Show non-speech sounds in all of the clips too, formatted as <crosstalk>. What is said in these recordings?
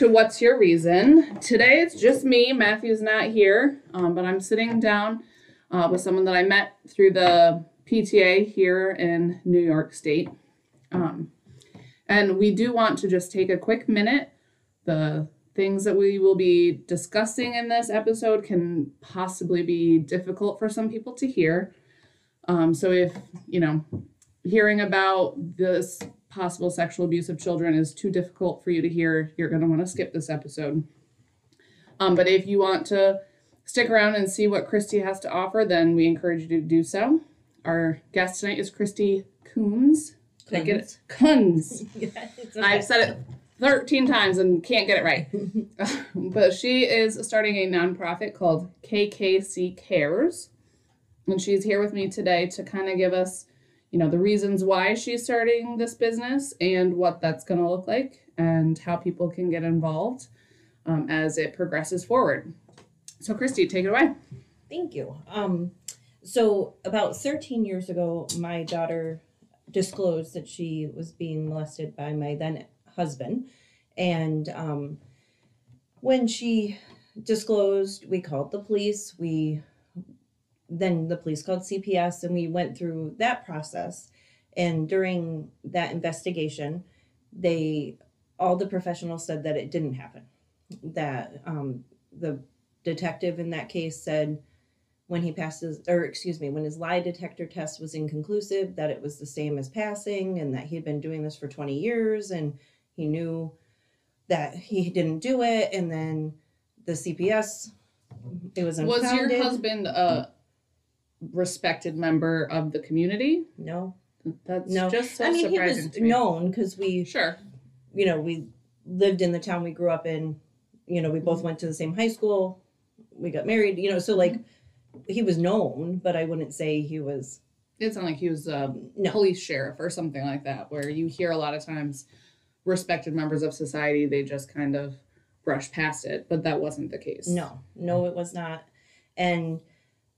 to What's Your Reason. Today it's just me. Matthew's not here, um, but I'm sitting down uh, with someone that I met through the PTA here in New York State. Um, and we do want to just take a quick minute. The things that we will be discussing in this episode can possibly be difficult for some people to hear. Um, so if, you know, hearing about this possible sexual abuse of children is too difficult for you to hear, you're going to want to skip this episode. Um, but if you want to stick around and see what Christy has to offer, then we encourage you to do so. Our guest tonight is Christy Coons. Did I get it? Coons. <laughs> I've said it 13 times and can't get it right. <laughs> but she is starting a nonprofit called KKC Cares. And she's here with me today to kind of give us you know, the reasons why she's starting this business and what that's going to look like and how people can get involved um, as it progresses forward. So, Christy, take it away. Thank you. Um, so, about 13 years ago, my daughter disclosed that she was being molested by my then husband. And um, when she disclosed, we called the police. We then the police called CPS and we went through that process. And during that investigation, they all the professionals said that it didn't happen. That um, the detective in that case said when he passes, or excuse me, when his lie detector test was inconclusive, that it was the same as passing, and that he had been doing this for 20 years, and he knew that he didn't do it. And then the CPS, it was unfounded. Was your husband a respected member of the community? No, That's no. just so I mean, he was known because we, Sure. you know, we lived in the town we grew up in. You know, we Mm-hmm. both went to the same high school. We got married. You know, so like Mm-hmm. he was known, but I wouldn't say he was. It's not like he was a No. police sheriff or something like that, where you hear a lot of times respected members of society, they just kind of brush past it, but that wasn't the case. No, no, it was not. And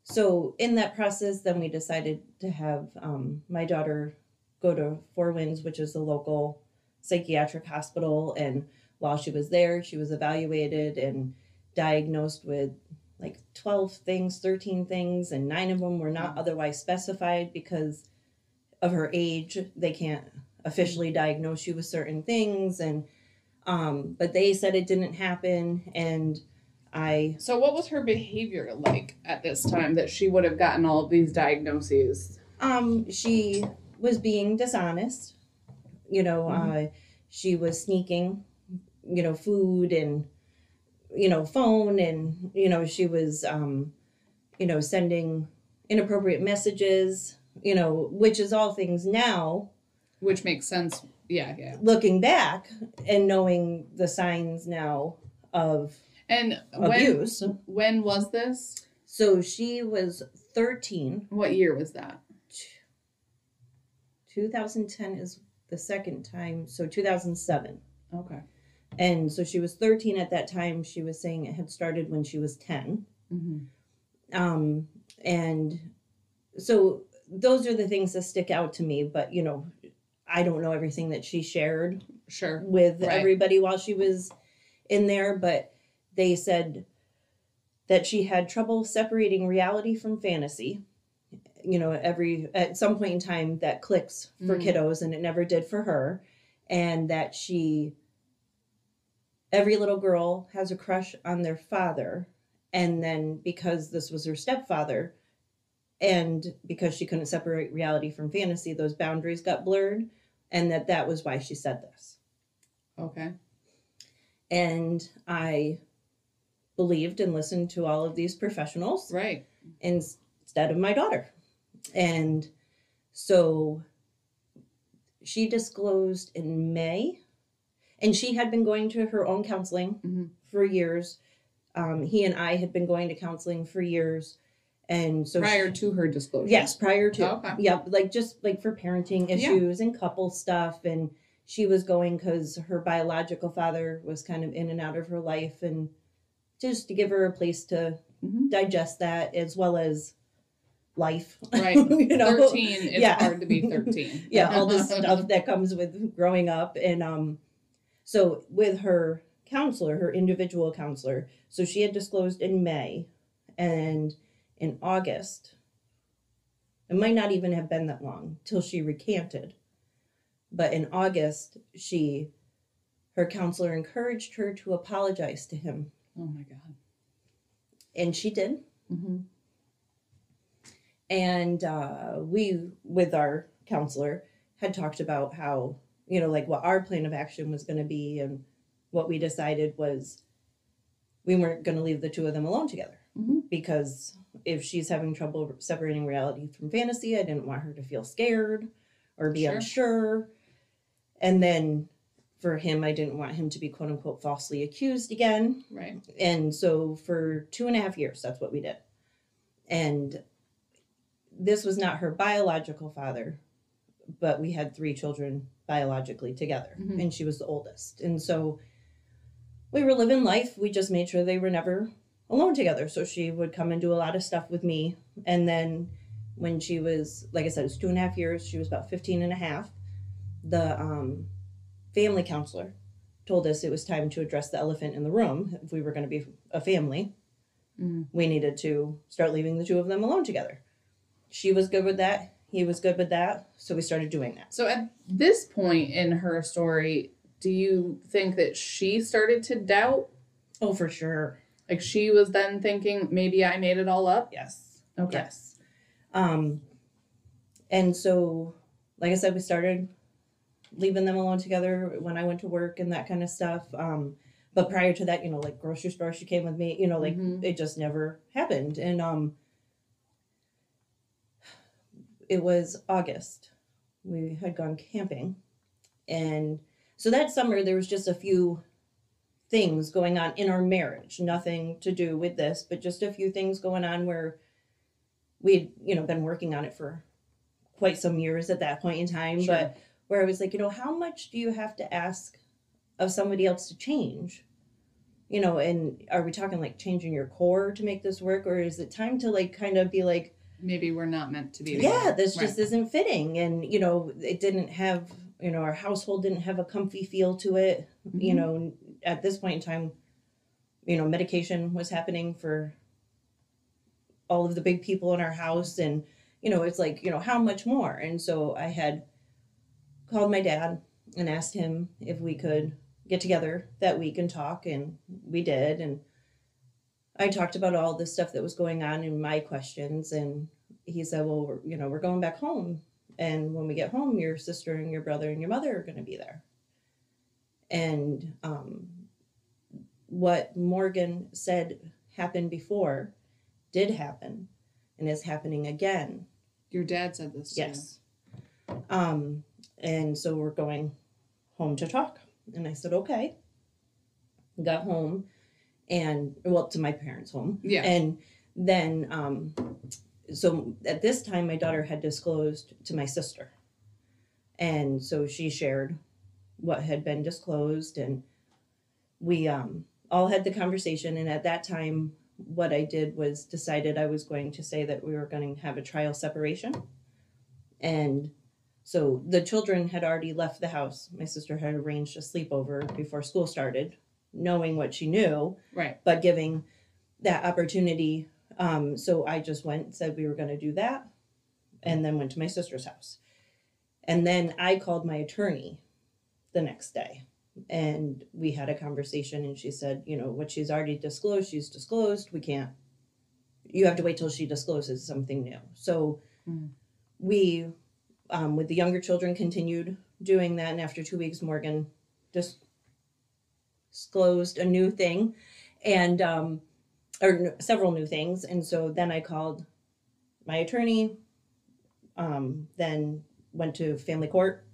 so in that process, then we decided to have um, my daughter go to Four Winds, which is the local psychiatric hospital. And while she was there, she was evaluated and diagnosed with like 12 things, 13 things, and nine of them were not otherwise specified because of her age. They can't officially diagnose you with certain things. And, um, but they said it didn't happen. And I So, what was her behavior like at this time that she would have gotten all of these diagnoses? Um, she was being dishonest. You know, Mhm. uh, she was sneaking, you know, food and, you know, phone, and you know, she was, um, you know, sending inappropriate messages. You know, which is all things now. Which makes sense. Yeah, yeah. Looking back and knowing the signs now of And when abuse. when was this? So she was thirteen. What year was that? 2010 is the second time. So 2007. Okay. And so she was 13 at that time. She was saying it had started when she was 10. hmm Um, and so those are the things that stick out to me. But, you know, I don't know everything that she shared Sure. with Right. everybody while she was in there. But they said that she had trouble separating reality from fantasy. You know, every at some point in time that clicks for Mm. kiddos, and it never did for her. And that she every little girl has a crush on their father and then because this was her stepfather and because she couldn't separate reality from fantasy those boundaries got blurred and that that was why she said this Okay. and i believed and listened to all of these professionals Right. instead of my daughter and so she disclosed in may and she had been going to her own counseling Mhm. for years um, he and i had been going to counseling for years and so Prior she- to her disclosure. yes prior to Okay. Yep, like just like for parenting Yeah. issues and couple stuff. And she was going because her biological father was kind of in and out of her life, and just to give her a place to Mhm. digest that as well as life. Right. <laughs> you know? 13. It's Yeah. hard to be <laughs> 13. yeah, all this <laughs> stuff that comes with growing up. And um, so with her counselor, her individual counselor. So she had disclosed in May, and in August, it might not even have been that long till she recanted. But in August, she, her counselor encouraged her to apologize to him, Oh my God. and she did. Mm-hmm. and uh, we with our counselor had talked about how you know like what our plan of action was going to be and what we decided was we weren't going to leave the two of them alone together Mhm. because if she's having trouble separating reality from fantasy i didn't want her to feel scared or be Sure. unsure and then for him i didn't want him to be quote unquote falsely accused again Right. and so for two and a half years, that's what we did. And this was not her biological father, but we had three children biologically together, Mhm. and she was the oldest. And so we were living life. We just made sure they were never alone together. So she would come and do a lot of stuff with me. And then when she was, like I said, it was two and a half years, she was about 15 and a half. The um, family counselor told us it was time to address the elephant in the room. If we were going to be a family, Mm. we needed to start leaving the two of them alone together. She was good with that. He was good with that. So we started doing that. So at this point in her story, do you think that she started to doubt? Oh, for sure. Like she was then thinking, maybe I made it all up? Yes. Okay. Yes. Um, and so, like I said, we started leaving them alone together when I went to work and that kind of stuff. Um, but prior to that, you know, like grocery store, she came with me. You know, like Mhm. it just never happened. And um, it was August. We had gone camping, and so that summer there was just a few things going on in our marriage. Nothing to do with this, but just a few things going on where we'd you know been working on it for quite some years at that point in time Sure. but where i was like you know how much do you have to ask of somebody else to change you know and are we talking like changing your core to make this work or is it time to like kind of be like Maybe we're not meant to be. yeah this Right. just isn't fitting and you know it didn't have you know our household didn't have a comfy feel to it you Mhm. know at this point in time you know medication was happening for all of the big people in our house and you know it's like you know how much more and so i had called my dad and asked him if we could get together that week and talk and we did. And i talked about all the stuff that was going on and my questions and he said well we're, you know we're going back home and when we get home your sister and your brother and your mother are going to be there. And um, what morgan said happened before did happen and is happening again. Your dad said this. yes. Um, and so we're going home to talk. And i said okay. Got home and well to my parents home. Yeah. and then um so at this time my daughter had disclosed to my sister. And so she shared what had been disclosed and we um all had the conversation. And at that time what i did was decided i was going to say that we were going to have a trial separation. And so the children had already left the house my sister had arranged a sleepover before school started knowing what she knew Right. but giving that opportunity. Um, so I just went, said we were going to do that, and then went to my sister's house. And then I called my attorney the next day, and we had a conversation. And she said, you know, what she's already disclosed, she's disclosed. We can't. You have to wait till she discloses something new. So Mm. we, um, with the younger children, continued doing that. And after two weeks, Morgan just disclosed a new thing and um or n- several new things and so then i called my attorney um then went to family court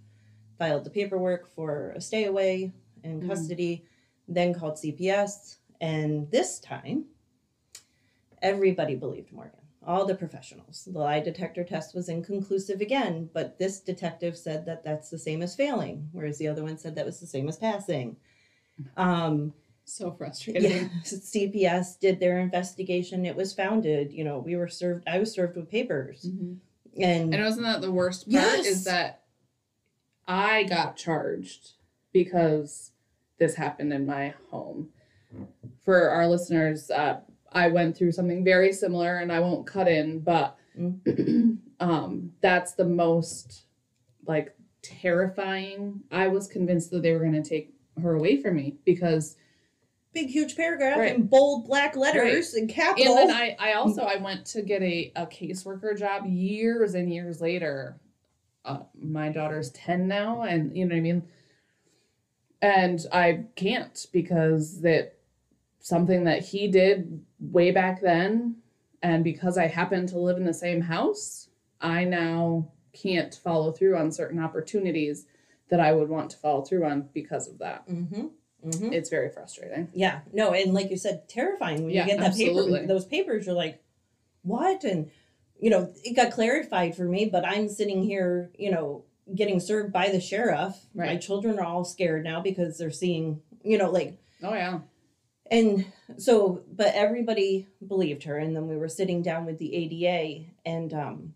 filed the paperwork for a stay away in Mhm. custody then called cps and this time everybody believed morgan all the professionals the lie detector test was inconclusive again but this detective said that that's the same as failing whereas the other one said that was the same as passing um So frustrating. yeah, CPS did their investigation. It was founded. You know, we were served. I was served with papers, Mhm. and And wasn't that the worst part? Yes. Is that I got charged because this happened in my home. For our listeners, uh, I went through something very similar, and I won't cut in, but <clears throat> um, that's the most like terrifying. I was convinced that they were going to take her away from me because Big huge paragraph Right. in bold black letters and capital. and then I, I also I went to get a, a caseworker job years and years later. Uh, my daughter's 10 now and you know what I mean? And I can't because that something that he did way back then and because I happen to live in the same house, I now can't follow through on certain opportunities that I would want to follow through on because of that. mm-hmm. Mm-hmm. It's very frustrating. Yeah, no, and like you said, terrifying when Yeah, you get that absolutely. paper. Those papers, you're like, what? And you know, it got clarified for me, but I'm sitting here, you know, getting served by the sheriff. My children are all scared now because they're seeing, you know, like Oh yeah. And so but everybody believed her and then we were sitting down with the ada and um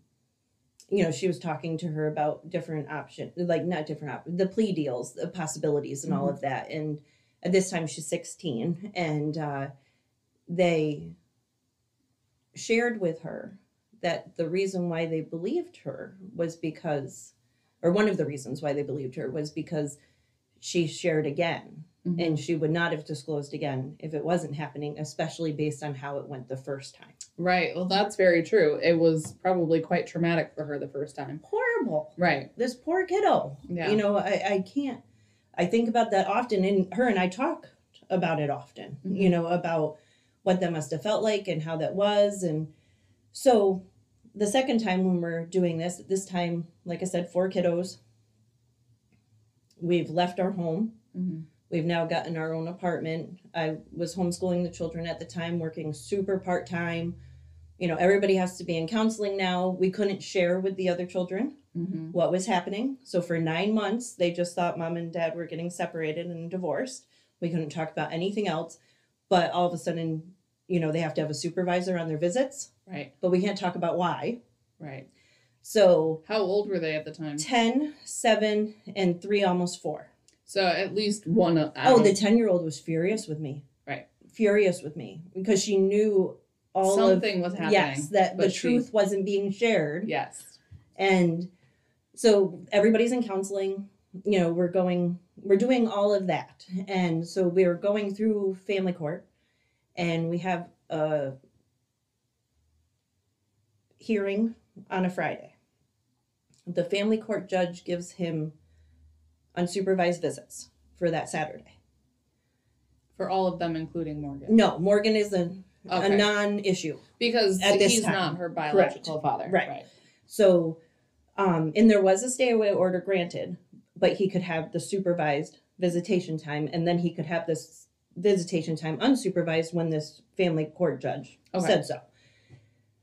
you know she was talking to her about different options like not different op- the plea deals the possibilities and all of that and at this time she's 16 and uh they shared with her that the reason why they believed her was because or one of the reasons why they believed her was because she shared again Mhm. and she would not have disclosed again if it wasn't happening, especially based on how it went the first time. Right. Well, that's very true. It was probably quite traumatic for her the first time. Horrible. Right. This poor kiddo. Yeah. You know, I, I can't, I think about that often, and her and I talk about it often, Mhm. you know, about what that must have felt like and how that was. And so the second time when we're doing this, this time, like I said, four kiddos. We've left our home. Mhm. We've now gotten our own apartment. I was homeschooling the children at the time, working super part time. You know, everybody has to be in counseling now. We couldn't share with the other children Mhm. what was happening. So for nine months, they just thought mom and dad were getting separated and divorced. We couldn't talk about anything else. But all of a sudden, you know, they have to have a supervisor on their visits, Right. but we can't talk about why. Right. So How old were they at the time? 10, 7, and 3, almost 4. So at least one. Of, Oh, the 10 year old was furious with me. Right. Furious with me because she knew all of something was happening. yes that the she- truth wasn't being shared Yes. and so everybody's in counseling you know we're going we're doing all of that and so we're going through family court and we have a hearing on a friday the family court judge gives him unsupervised visits for that saturday For all of them, including Morgan. no morgan is a, Okay. a non-issue because At this he's time. not her biological father. Right. So, um, and there was a stay away order granted, but he could have the supervised visitation time, and then he could have this visitation time unsupervised when this family court judge Okay. said so.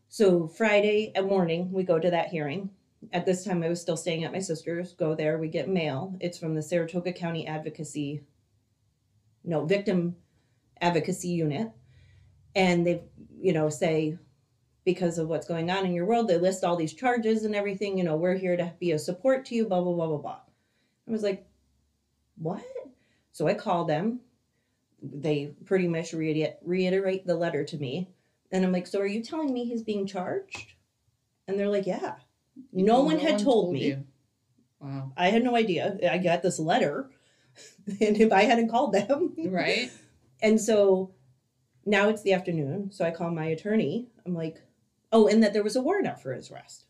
So Friday at morning, we go to that hearing. At this time, I was still staying at my sister's. Go there, we get mail. It's from the Saratoga County Advocacy, no, Victim Advocacy Unit, and they, you know, say because of what's going on in your world. They list all these charges and everything. You know, we're here to be a support to you, blah, blah, blah, blah, blah. I was like, what? So I called them. They pretty much reiterate, reiterate the letter to me. And I'm like, so are you telling me he's being charged? And they're like, yeah. No one had told me. you. Wow. I had no idea. I got this letter. <laughs> and if I hadn't called them. Right. <laughs> And so now it's the afternoon. So I call my attorney. I'm like, oh, and that there was a warrant out for his arrest.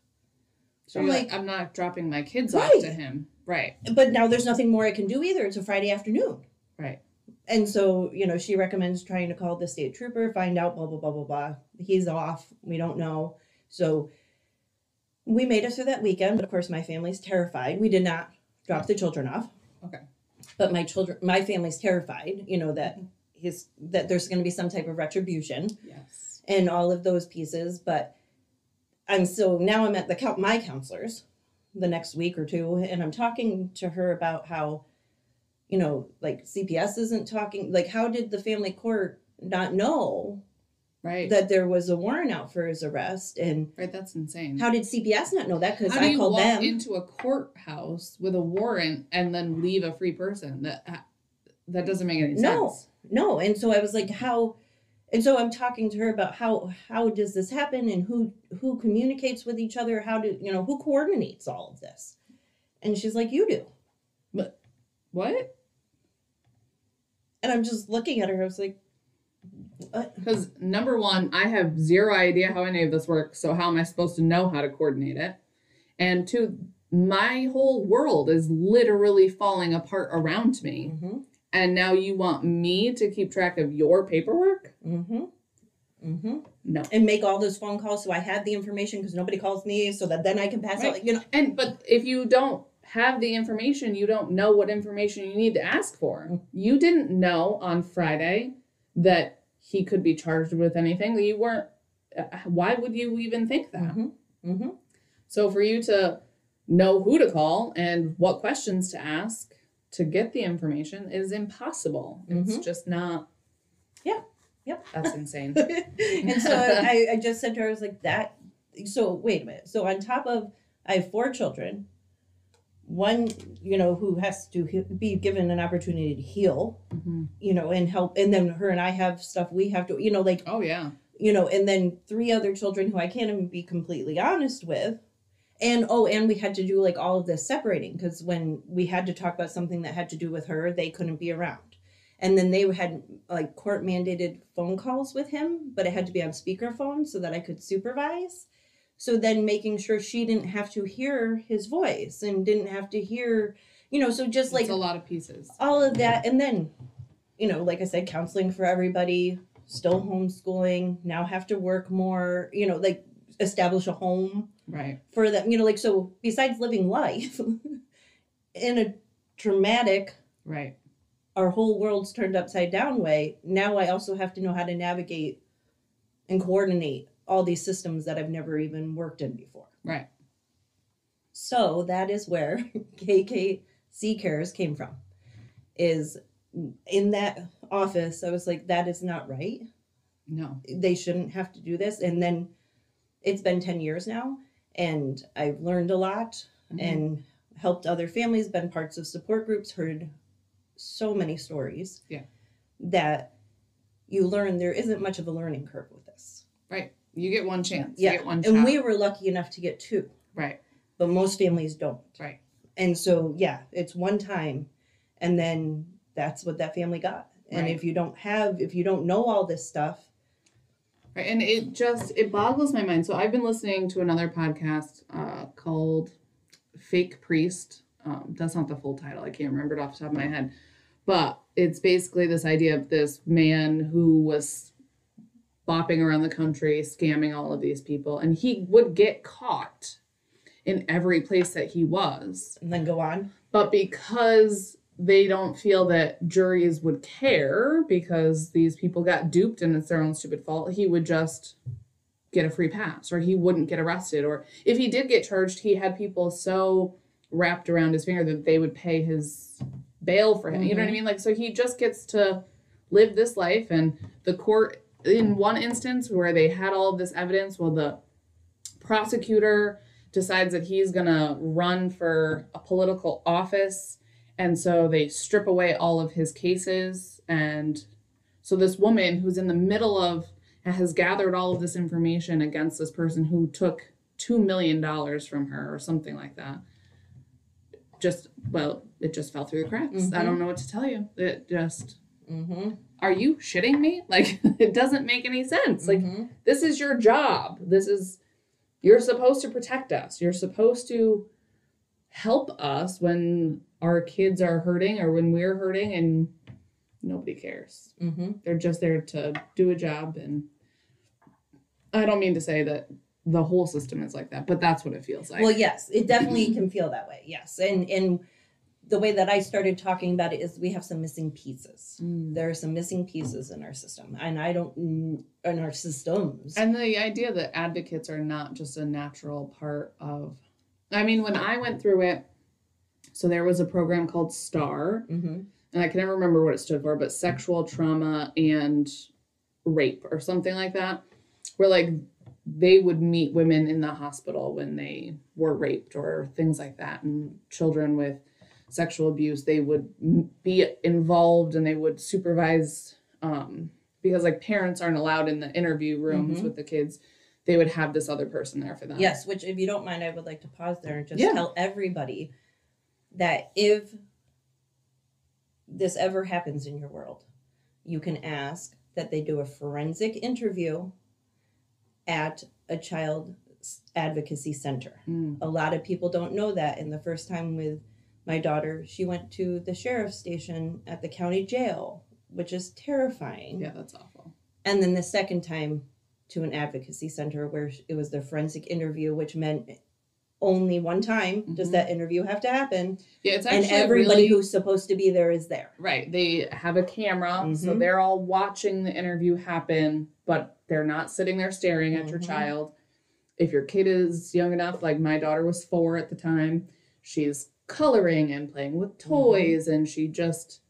So I'm like, like, I'm not dropping my kids Right. off to him. Right. but now there's nothing more I can do either. It's a Friday afternoon. Right. And so, you know, she recommends trying to call the state trooper, find out, blah, blah, blah, blah, blah. He's off. We don't know. So we made it through that weekend. But of course, my family's terrified. We did not drop the children off. Okay. But my children, my family's terrified, you know, that his, that there's going to be some type of retribution. Yes. and all of those pieces. But I'm so now I'm at the count my counselors the next week or two, and I'm talking to her about how, you know, like CPS isn't talking. Like, how did the family court not know Right. that there was a warrant out for his arrest, and right. That's insane. how did CPS not know that? Because I called walk them. into a courthouse with a warrant and then leave a free person? That uh, that doesn't make any sense. No. no and so i was like how and so i'm talking to her about how how does this happen and who who communicates with each other how do you know who coordinates all of this and she's like you do But What? and i'm just looking at her i was like? Because number one, I have zero idea how any of this works. So how am I supposed to know how to coordinate it? And two, my whole world is literally falling apart around me. mm-hmm And now you want me to keep track of your paperwork? mm-hmm mm-hmm No. and make all those phone calls so i have the information because nobody calls me so that then i can pass Right. out you know And but if you don't have the information, you don't know what information you need to ask for. Mm. You didn't know on Friday that he could be charged with anything. You weren't. uh, Why would you even think that? mm-hmm mm-hmm So for you to know who to call and what questions to ask to get the information is impossible. It's just not. Yeah. Yep. <laughs> That's insane. <laughs> and so I, I just said to her, I was like, that. So wait a minute. So on top of, I have four children. One, you know, who has to he- be given an opportunity to heal, Mhm. you know, and help. And then her and I have stuff we have to, you know, like, Oh yeah. you know, and then three other children who I can't even be completely honest with. And oh, and we had to do like all of this separating because when we had to talk about something that had to do with her, they couldn't be around. And then they had like court mandated phone calls with him, but it had to be on speakerphone so that I could supervise. So then making sure she didn't have to hear his voice and didn't have to hear, you know, so just like it's a lot of pieces. all of that and then you know like i said counseling for everybody still homeschooling now have to work more you know like establish a home Right. for them you know like so besides living life <laughs> in a traumatic Right. our whole world's turned upside down way now i also have to know how to navigate and coordinate all these systems that i've never even worked in before Right. so that is where <laughs> KKC Cares came from. Is in that office, I was like, that is not right. No. They shouldn't have to do this. And then it's been 10 years now, and I've learned a lot Mhm. and helped other families, been parts of support groups, heard so many stories. Yeah. That you learn there isn't much of a learning curve with this. right. You get one chance. Yeah. You get one And shot. we were lucky enough to get two, right. but most families don't. Right. And so, yeah, it's one time, and then that's what that family got. And Right. if you don't have, if you don't know all this stuff, Right. And it just it boggles my mind. So I've been listening to another podcast uh, called Fake Priest. Um, that's not the full title. I can't remember it off the top of my head. But it's basically this idea of this man who was bopping around the country, scamming all of these people, and he would get caught in every place that he was. and then go on. But because they don't feel that juries would care because these people got duped and it's their own stupid fault, he would just get a free pass or he wouldn't get arrested. Or if he did get charged, he had people so wrapped around his finger that they would pay his bail for him. You know what I mm-hmm. mean? Like, so he just gets to live this life and the court, in one instance where they had all of this evidence, well, the prosecutor decides that he's going to run for a political office and so they strip away all of his cases and so this woman who's in the middle of has gathered all of this information against this person who took 2 million dollars from her or something like that just well it just fell through the cracks i Mhm. don't know what to tell you it just Mm-hmm. are you shitting me <laughs> like it doesn't make any sense like mm-hmm. this is your job. This is you're supposed to protect us. You're supposed to help us when our kids are hurting or when we're hurting and nobody cares. Mm-hmm. They're just there to do a job and I don't mean to say that the whole system is like that, but that's what it feels like. Well, yes, it definitely can feel that way. Yes, and and the way that I started talking about it is we have some missing pieces. Mm. There are some missing pieces in our system, and I don't in our systems. And the idea that advocates are not just a natural part of I mean, when I went through it, so there was a program called STAR, mm-hmm. and I can never remember what it stood for, but sexual trauma and rape or something like that, where like they would meet women in the hospital when they were raped or things like that, and children with sexual abuse, they would be involved and they would supervise um, because like parents aren't allowed in the interview rooms Mhm. with the kids. They would have this other person there for them. Yes, which if you don't mind, I would like to pause there and just Yeah. tell everybody that if this ever happens in your world, you can ask that they do a forensic interview at a child advocacy center. Mm, A lot of people don't know that. And the first time with my daughter, she went to the sheriff's station at the county jail, which is terrifying. yeah, that's awful. And then the second time to an advocacy center where it was the forensic interview, which meant only one time does Mhm. that interview have to happen. Yeah, it's And everybody really, who's supposed to be there is there. right. They have a camera, so Mhm. they're all watching the interview happen, but they're not sitting there staring at your Mhm. child. If your kid is young enough, like my daughter was four at the time, she's coloring and playing with Mm-hmm. toys, and she just,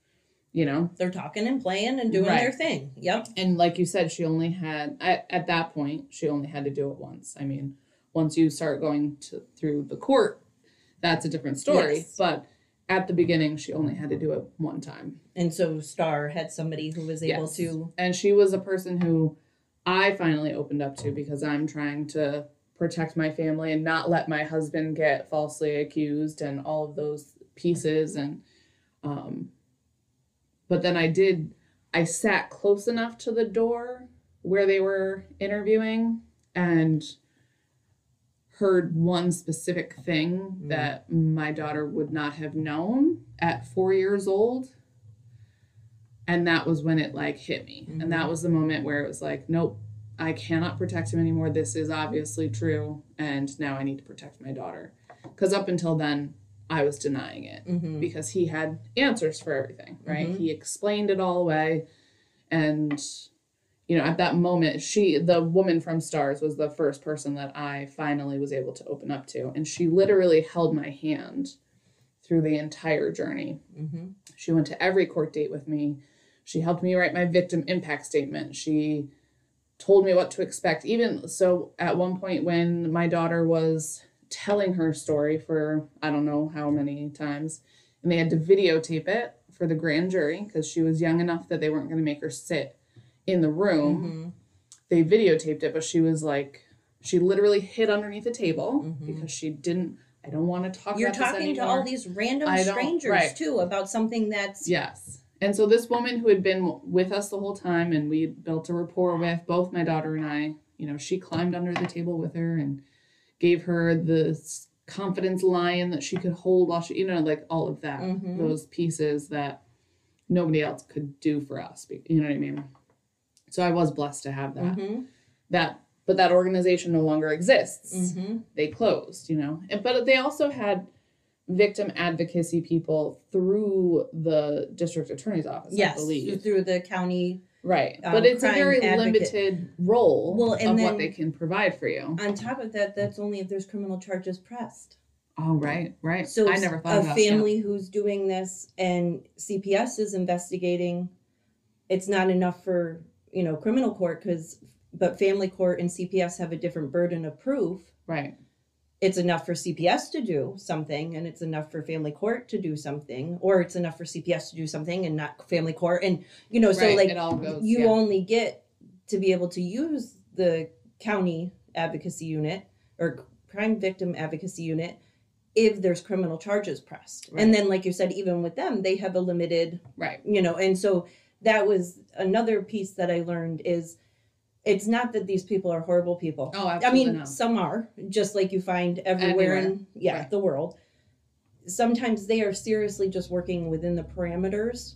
you know, They're talking and playing and doing Right. their thing. Yep. and like you said, she only had at, at that point she only had to do it once. I mean, once you start going to through the court, that's a different story. Yes. But at the beginning, she only had to do it one time. And so Star had somebody who was able Yes. to And she was a person who I finally opened up to because I'm trying to protect my family and not let my husband get falsely accused and all of those pieces and um but then I did I sat close enough to the door where they were interviewing and heard one specific thing Mm. that my daughter would not have known at 4 years old and that was when it like hit me Mhm. and that was the moment where it was like nope i cannot protect him anymore this is obviously true and now i need to protect my daughter because up until then i was denying it Mhm. because he had answers for everything right Mhm. he explained it all away and you know at that moment she the woman from stars was the first person that i finally was able to open up to and she literally held my hand through the entire journey Mhm. she went to every court date with me. She helped me write my victim impact statement. She told me what to expect. Even so, at one point when my daughter was telling her story for I don't know how many times, and they had to videotape it for the grand jury because she was young enough that they weren't going to make her sit in the room. Mhm. They videotaped it, but she was like, she literally hid underneath a table Mhm. because she didn't. I don't want to talk. You're about this talking to all these random strangers right. too about something that's Yes. And so this woman who had been with us the whole time and we built a rapport with, both my daughter and I, you know, she climbed under the table with her and gave her this confidence lion that she could hold while she, you know, like all of that, Mhm. those pieces that nobody else could do for us. You know what I mean? So I was blessed to have that. Mhm. That, but that organization no longer exists Mhm. they closed, you know. And but they also had victim advocacy people through the district attorney's office, I Yes, believe. through the county. Right. um, but it's a very advocate. limited role Well, and of then- what they can provide for you. On top of that, that's only if there's criminal charges pressed. Oh right, right. So I never thought of a about family who's doing this and CPS is investigating, it's not enough for you know criminal court because but family court and CPS have a different burden of proof. Right. It's enough for CPS to do something, and it's enough for family court to do something, or it's enough for CPS to do something and not family court. And you know, so right. like goes you yeah. only get to be able to use the county advocacy unit or crime victim advocacy unit if there's criminal charges pressed. Right. And then like you said even with them they have a limited, right. you know, and so that was another piece that I learned is it's not that these people are horrible people. Oh, I mean, not. some are, just like you find everywhere, Everywhere. in yeah, Right. the world. Sometimes they are seriously just working within the parameters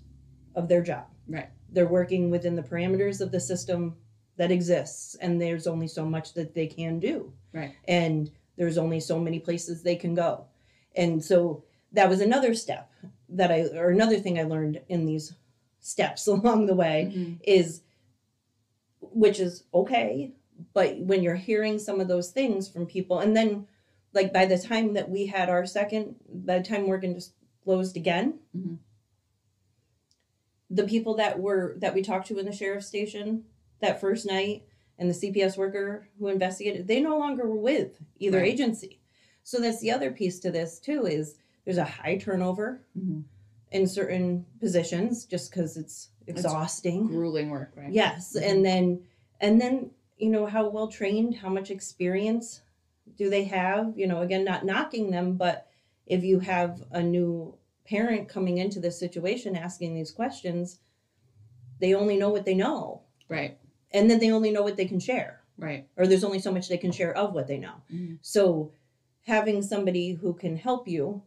of their job. Right. They're working within the parameters of the system that exists, and there's only so much that they can do. Right. And there's only so many places they can go. And so that was another step that I, or another thing I learned in these steps <laughs> along the way Mhm. is which is okay but when you're hearing some of those things from people and then like by the time that we had our second by the time morgan just closed again Mhm. the people that were that we talked to in the sheriff's station that first night and the cps worker who investigated they no longer were with either Right. agency so that's the other piece to this too is there's a high turnover Mhm. in certain positions just because it's exhausting. Grueling work, right? Yes, Mhm. and then and then you know how well trained, how much experience do they have? You know, again, not knocking them, but if you have a new parent coming into this situation asking these questions, they only know what they know, Right. and then they only know what they can share, Right. or there's only so much they can share of what they know. Mhm. So, having somebody who can help you,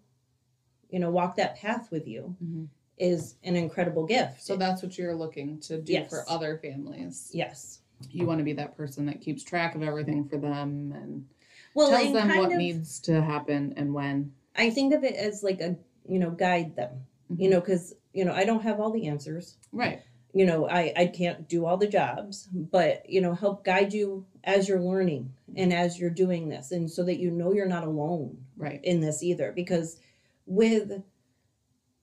you know, walk that path with you Mhm. Is an incredible gift. So that's what you're looking to do Yes. for other families. yes. You want to be that person that keeps track of everything for them and Well, tells and them what of, needs to happen and when. I think of it as like a you know guide them Mm-hmm. you know because you know I don't have all the answers Right. you know I I can't do all the jobs but you know help guide you as you're learning and as you're doing this and so that you know you're not alone Right. in this either because with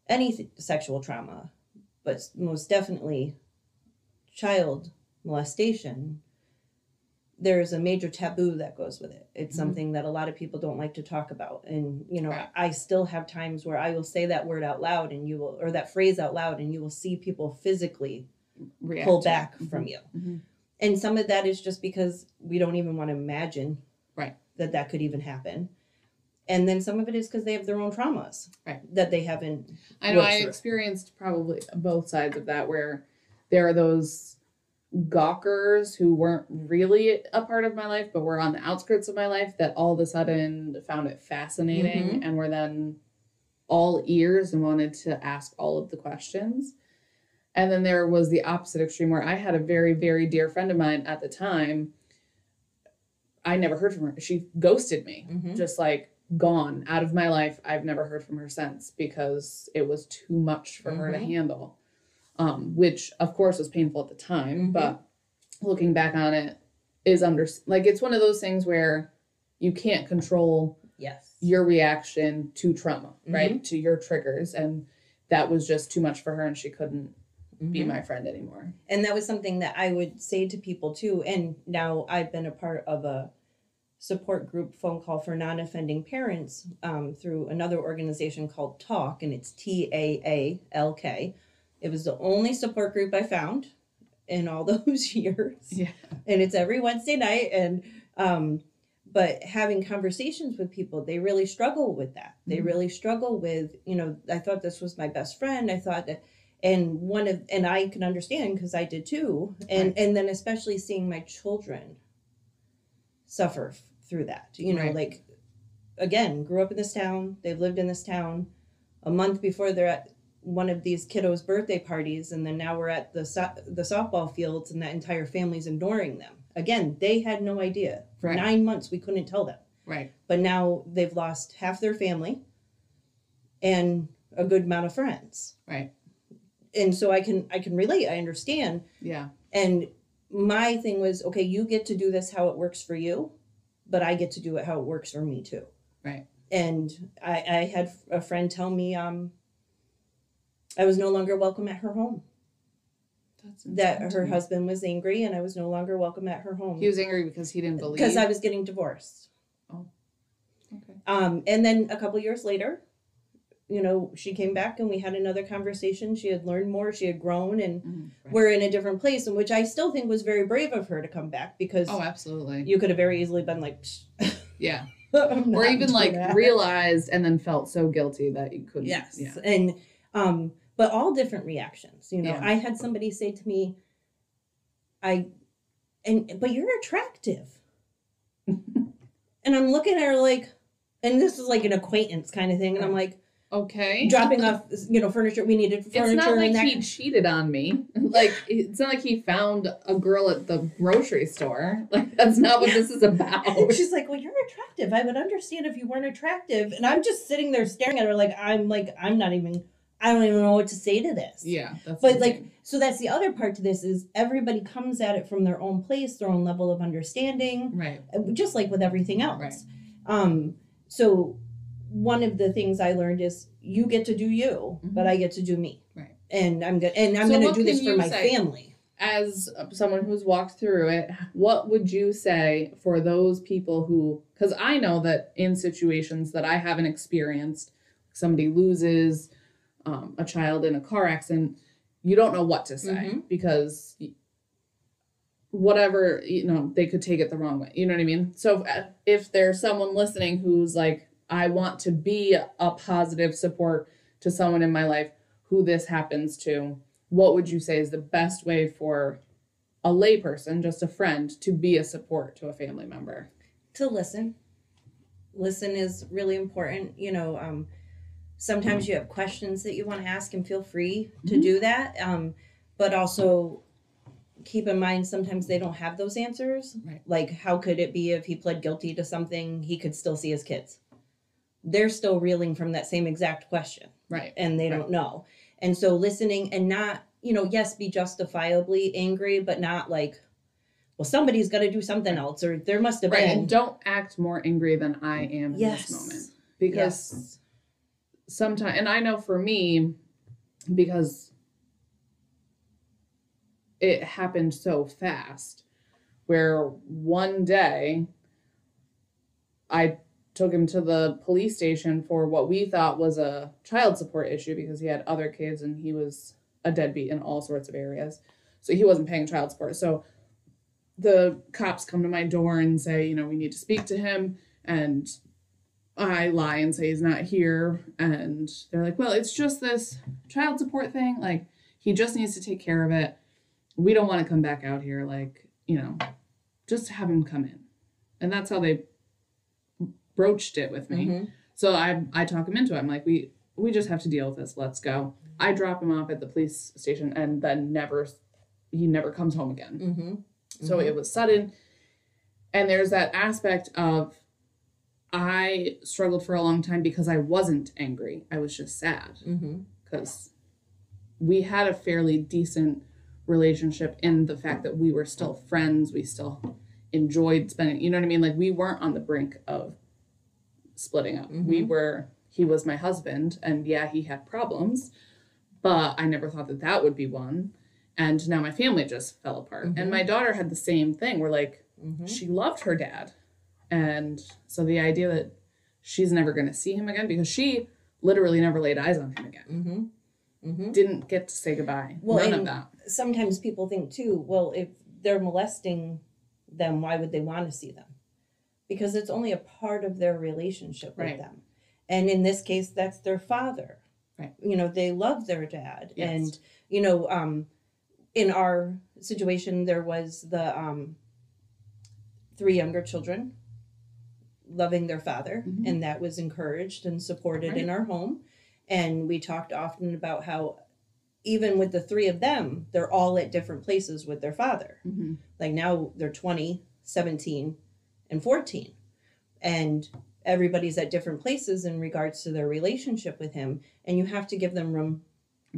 any th- sexual trauma but most definitely child molestation there's a major taboo that goes with it it's Mhm. something that a lot of people don't like to talk about and you know Right. i still have times where i will say that word out loud and you will or that phrase out loud and you will see people physically React pull back Mhm. from you Mhm. and some of that is just because we don't even want to imagine Right. that that could even happen and then some of it is because they have their own traumas Right. that they haven't I know I through. experienced probably both sides of that where there are those gawkers who weren't really a part of my life but were on the outskirts of my life that all of a sudden found it fascinating Mm-hmm. and were then all ears and wanted to ask all of the questions. And then there was the opposite extreme where I had a very, very dear friend of mine at the time. I never heard from her. She ghosted me Mhm. just like gone out of my life. I've never heard from her since because it was too much for her to Mhm. handle. Um, which of course was painful at the time, Mhm. but looking back on it is under like it's one of those things where you can't control yes your reaction to trauma, Mm-hmm. right? To your triggers and that was just too much for her and she couldn't be Mhm. my friend anymore. and that was something that I would say to people too. And now I've been a part of a support group phone call for non-offending parents um, through another organization called Talk, and it's T A A L K. It was the only support group I found in all <laughs> those years. Yeah. and it's every Wednesday night. And um, but having conversations with people, they really struggle with that. They Mhm. really struggle with, you know, I thought this was my best friend. I thought that and one of and i can understand because i did too and Right. and then especially seeing my children suffer through that you know Right. like again grew up in this town they've lived in this town a month before they're at one of these kiddos birthday parties and then now we're at the so- the softball fields and that entire family's ignoring them again they had no idea for Right. nine months we couldn't tell them Right. but now they've lost half their family and a good amount of friends Right. and so i can i can relate i understand Yeah. and my thing was okay you get to do this how it works for you but i get to do it how it works for me too Right. and i i had a friend tell me um i was no longer welcome at her home that her husband was angry and i was no longer welcome at her home He was angry because he didn't believe. because i was getting divorced Oh. okay. Um, and then a couple years later, you know, she came back and we had another conversation. She had learned more, she had grown, and Mhm. Right. we're in a different place, in which I still think was very brave of her to come back because Oh, absolutely. you could have very easily been like, "Psh, Yeah. <laughs> Or even like that." realized and then felt so guilty that you couldn't. yes, Yeah. and um, but all different reactions. You know, Yeah. I had somebody say to me, "I," and but you're attractive, <laughs> and I'm looking at her like, and this is like an acquaintance kind of thing, and I'm like. Okay. dropping off you know furniture we needed furniture It's not and like that he cheated on me. <laughs> Like it's not like he found a girl at the grocery store. <laughs> Like that's not what this is about. She's like well you're attractive i would understand if you weren't attractive and i'm just sitting there staring at her like i'm like i'm not even i don't even know what to say to this Yeah. But, like, so that's the other part to this is everybody comes at it from their own place their own level of understanding right. uh, just like with everything else Right. um so one of the things i learned is you get to do you but Mhm. i get to do me Right. and i'm good and i'm So going to do this for my say? family As someone who's walked through it, what would you say for those people who? Because I know that in situations that I haven't experienced, somebody loses um, a child in a car accident, you don't know what to say Mhm. because whatever you know they could take it the wrong way. You know what I mean? So if, if there's someone listening who's like, I want to be a positive support to someone in my life who this happens to, what would you say is the best way for a layperson, just a friend, to be a support to a family member? to listen. Listen is really important. You know, um, sometimes you have questions that you want to ask, and feel free to Mhm. do that. Um, but also keep in mind sometimes they don't have those answers. Right. Like, how could it be if he pled guilty to something, he could still see his kids? They're still reeling from that same exact question Right. and they don't know. And so listening and not, you know, yes, be justifiably angry, but not like, well, somebody's got to do something else, or there must have Right. been. And don't act more angry than I am in this moment. Because Yes. sometimes and i know for me because it happened so fast where one day i took him to the police station for what we thought was a child support issue because he had other kids and he was a deadbeat in all sorts of areas so he wasn't paying child support so the cops come to my door and say you know we need to speak to him and I lie and say he's not here, and they're like, "Well, it's just this child support thing. Like, he just needs to take care of it. We don't want to come back out here. Like, you know, just have him come in." And that's how they broached it with me. Mhm. So I I talk him into it. I'm like, "We we just have to deal with this. Let's go." I drop him off at the police station, and then never he never comes home again. Mhm. So Mhm. it was sudden. And there's that aspect of I struggled for a long time because I wasn't angry. I was just sad because we had a fairly decent relationship in the fact that we were still friends. We still enjoyed spending, you know what I mean? Like we weren't on the brink of splitting up. We Mhm. were, he was my husband, and yeah, he had problems, but I never thought that that would be one. And now my family just fell apart. Mhm. And my daughter had the same thing. We're like, Mhm. she loved her dad. And so the idea that she's never going to see him again because she literally never laid eyes on him again. Mhm. Mhm. Didn't get to say goodbye. Well, None of that. Sometimes people think too, well, if they're molesting them, why would they want to see them? Because it's only a part of their relationship with Right. them. And in this case, that's their father. Right. You know, they love their dad. Yes. And, you know, um, in our situation, there was the um, three younger children loving their father, Mhm. and that was encouraged and supported in our home. And we talked often about how, even with the three of them, they're all at different places with their father. Mhm. Like now they're 20, 17, and 14. And everybody's at different places in regards to their relationship with him. And you have to give them room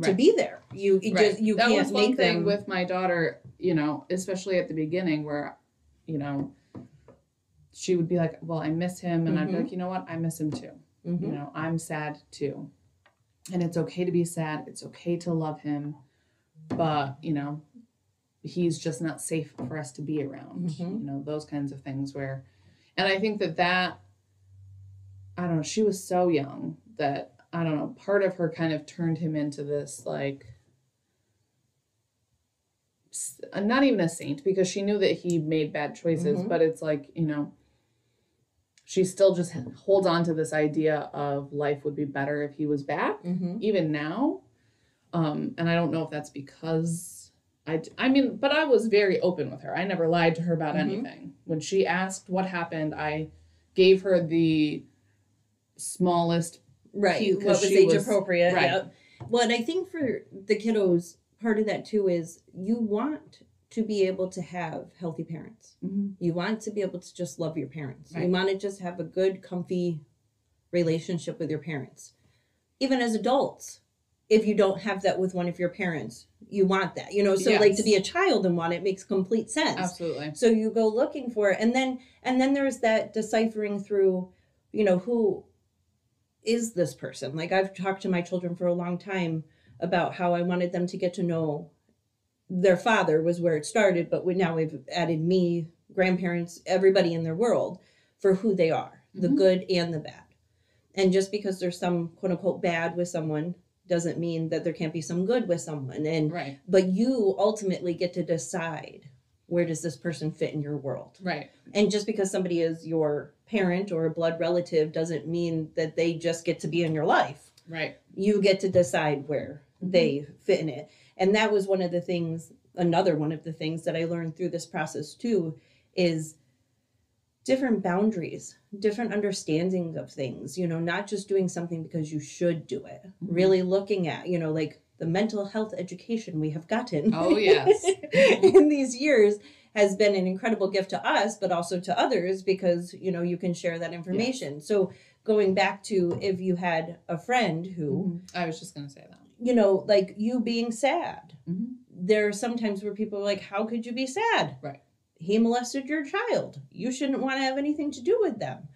to be there. You, you Right. just you that can't was one make thing them with my daughter, you know, especially at the beginning where, you know, she would be like, Well, I miss him. And I'd be like, You know what? I miss him too. Mhm. You know, I'm sad too. And it's okay to be sad. It's okay to love him. But, you know, he's just not safe for us to be around. Mhm. You know, those kinds of things where, and I think that that, I don't know, she was so young that, I don't know, part of her kind of turned him into this like, not even a saint because she knew that he made bad choices, Mhm. but it's like, you know, she still just holds on to this idea of life would be better if he was back Mhm. even now um and i don't know if that's because i i mean but i was very open with her i never lied to her about Mhm. anything when she asked what happened i gave her the smallest Right. What was age was- appropriate. right. Yep. Well, and I think for the kiddos, part of that too is you want to be able to have healthy parents. You want to be able to just love your parents. You want to just have a good, comfy relationship with your parents. Even as adults, if you don't have that with one of your parents, you want that. You know, so like to be a child and want it makes complete sense. absolutely So you go looking for it, and then and then there's that deciphering through, you know, who is this person? Like I've talked to my children for a long time about how I wanted them to get to know their father was where it started, but we now we've added me, grandparents, everybody in their world for who they are, the Mhm. good and the bad. And just because there's some quote unquote bad with someone doesn't mean that there can't be some good with someone. And Right. but you ultimately get to decide where does this person fit in your world. Right. And just because somebody is your parent or a blood relative doesn't mean that they just get to be in your life. Right. You get to decide where mm-hmm. they fit in it. And that was one of the things, another one of the things that I learned through this process too, is different boundaries, different understanding of things, you know, not just doing something because you should do it, Mhm. really looking at, you know, like the mental health education we have gotten Oh yes. <laughs> in these years has been an incredible gift to us, but also to others because, you know, you can share that information. So going back to if you had a friend who, Mhm. I was just gonna say that. you know, like you being sad, Mhm. there are sometimes where people are like, How could you be sad? Right. He molested your child. You shouldn't want to have anything to do with them.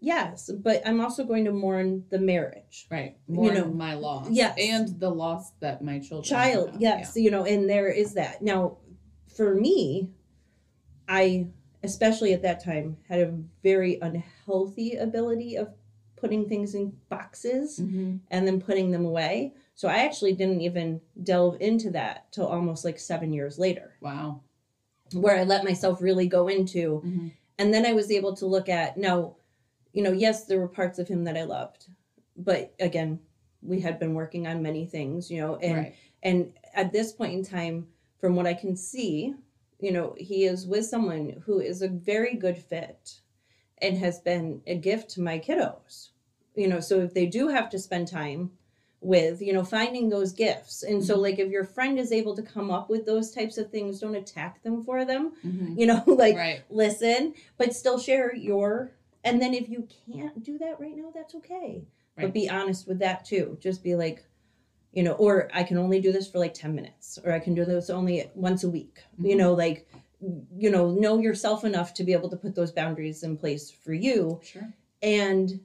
Yes, but I'm also going to mourn the marriage. Right. You know, my loss. yes. And the loss that my children Child, have. yes, you know, and there is that. Now, for me, I, especially at that time, had a very unhealthy ability of putting things in boxes Yeah. Mhm. and then putting them away. So I actually didn't even delve into that till almost like seven years later, Wow. Where I let myself really go into. Mhm. And then I was able to look at now, you know, yes, there were parts of him that I loved, but again, we had been working on many things, you know, and right. and at this point in time, from what I can see, you know, he is with someone who is a very good fit and has been a gift to my kiddos. You know, so if they do have to spend time with, you know, finding those gifts. And so Mhm. like if your friend is able to come up with those types of things, don't attack them for them. Mhm. You know, <laughs> like right. listen, but still share your and then if you can't do that right now, that's okay. But be honest with that too. Just be like, you know, or I can only do this for like 10 minutes, or I can do this only once a week. You Mhm. know, like you know, know yourself enough to be able to put those boundaries in place for you Sure. and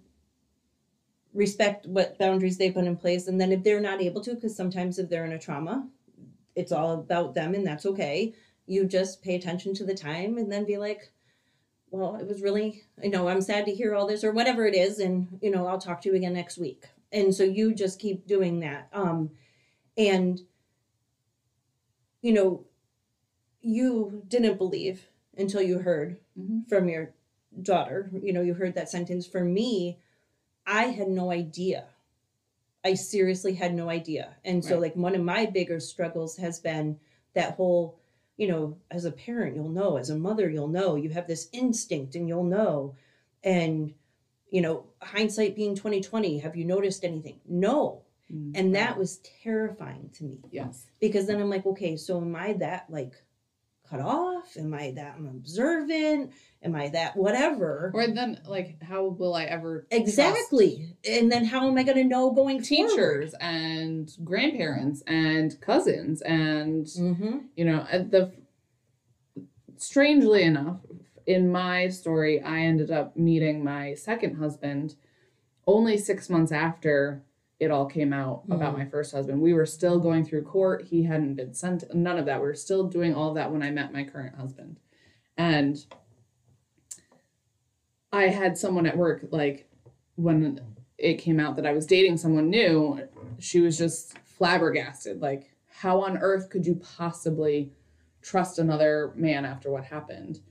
respect what boundaries they put in place. And then if they're not able to, because sometimes if they're in a trauma, it's all about them and that's okay. You just pay attention to the time and then be like, well, it was really, you know, I'm sad to hear all this or whatever it is. And, you know, I'll talk to you again next week. And so you just keep doing that. Um, and, you know, you didn't believe until you heard Mhm. from your daughter. You know, you heard that sentence. For me, I had no idea. I seriously had no idea. And so, Right. like, one of my bigger struggles has been that whole, you know, as a parent, you'll know, as a mother, you'll know, you have this instinct and you'll know. And, you know, hindsight being 2020, have you noticed anything? No. Mm, And that was terrifying to me yes. because then I'm like, okay, so am I that like cut off? Am I that observant? Am I that whatever? Or then like how will I ever trust Exactly. And then how am I going to know going teachers and grandparents and cousins and Mm-hmm. you know uh, the strangely enough in my story i ended up meeting my second husband only six months after it all came out about Hmm. my first husband. We were still going through court. He hadn't been sent none of that. We were still doing all that when i met my current husband. And i had someone at work like when it came out that i was dating someone new she was just flabbergasted. Like how on earth could you possibly trust another man after what happened?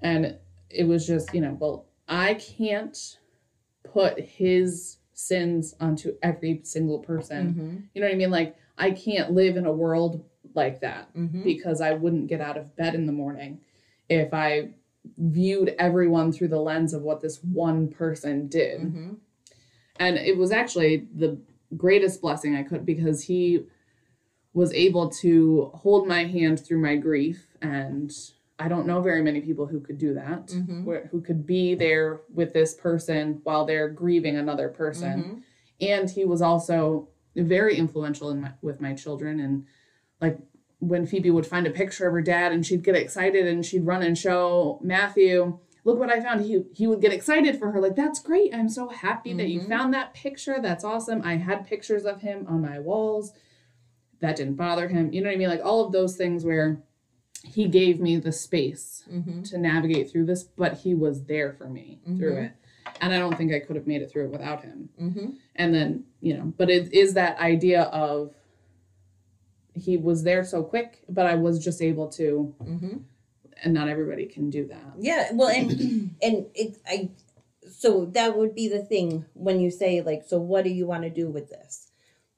And it was just you know well i can't put his sins onto every single person Mm-hmm. you know what i mean like i can't live in a world like that Mm-hmm. because i wouldn't get out of bed in the morning if i viewed everyone through the lens of what this one person did Mm-hmm. and it was actually the greatest blessing I could because he was able to hold my hand through my grief and I don't know very many people who could do that Mhm. where, who could be there with this person while they're grieving another person. Mm-hmm. and he was also very influential in my, with my children. And like when phoebe would find a picture of her dad and she'd get excited and she'd run and show matthew look what i found. He he would get excited for her like that's great. I'm so happy that you Mhm. found that picture. That's awesome. I had pictures of him on my walls. That didn't bother him. You know what i mean? Like all of those things where he gave me the space Mm-hmm. to navigate through this, but he was there for me through Mhm. it. and I don't think I could have made it through it without him. Mm-hmm. And then, you know, but it is that idea of he was there so quick, but I was just able to, Mm-hmm. and not everybody can do that. Yeah, well, and <clears throat> and it, I, so that would be the thing when you say like, so what do you want to do with this?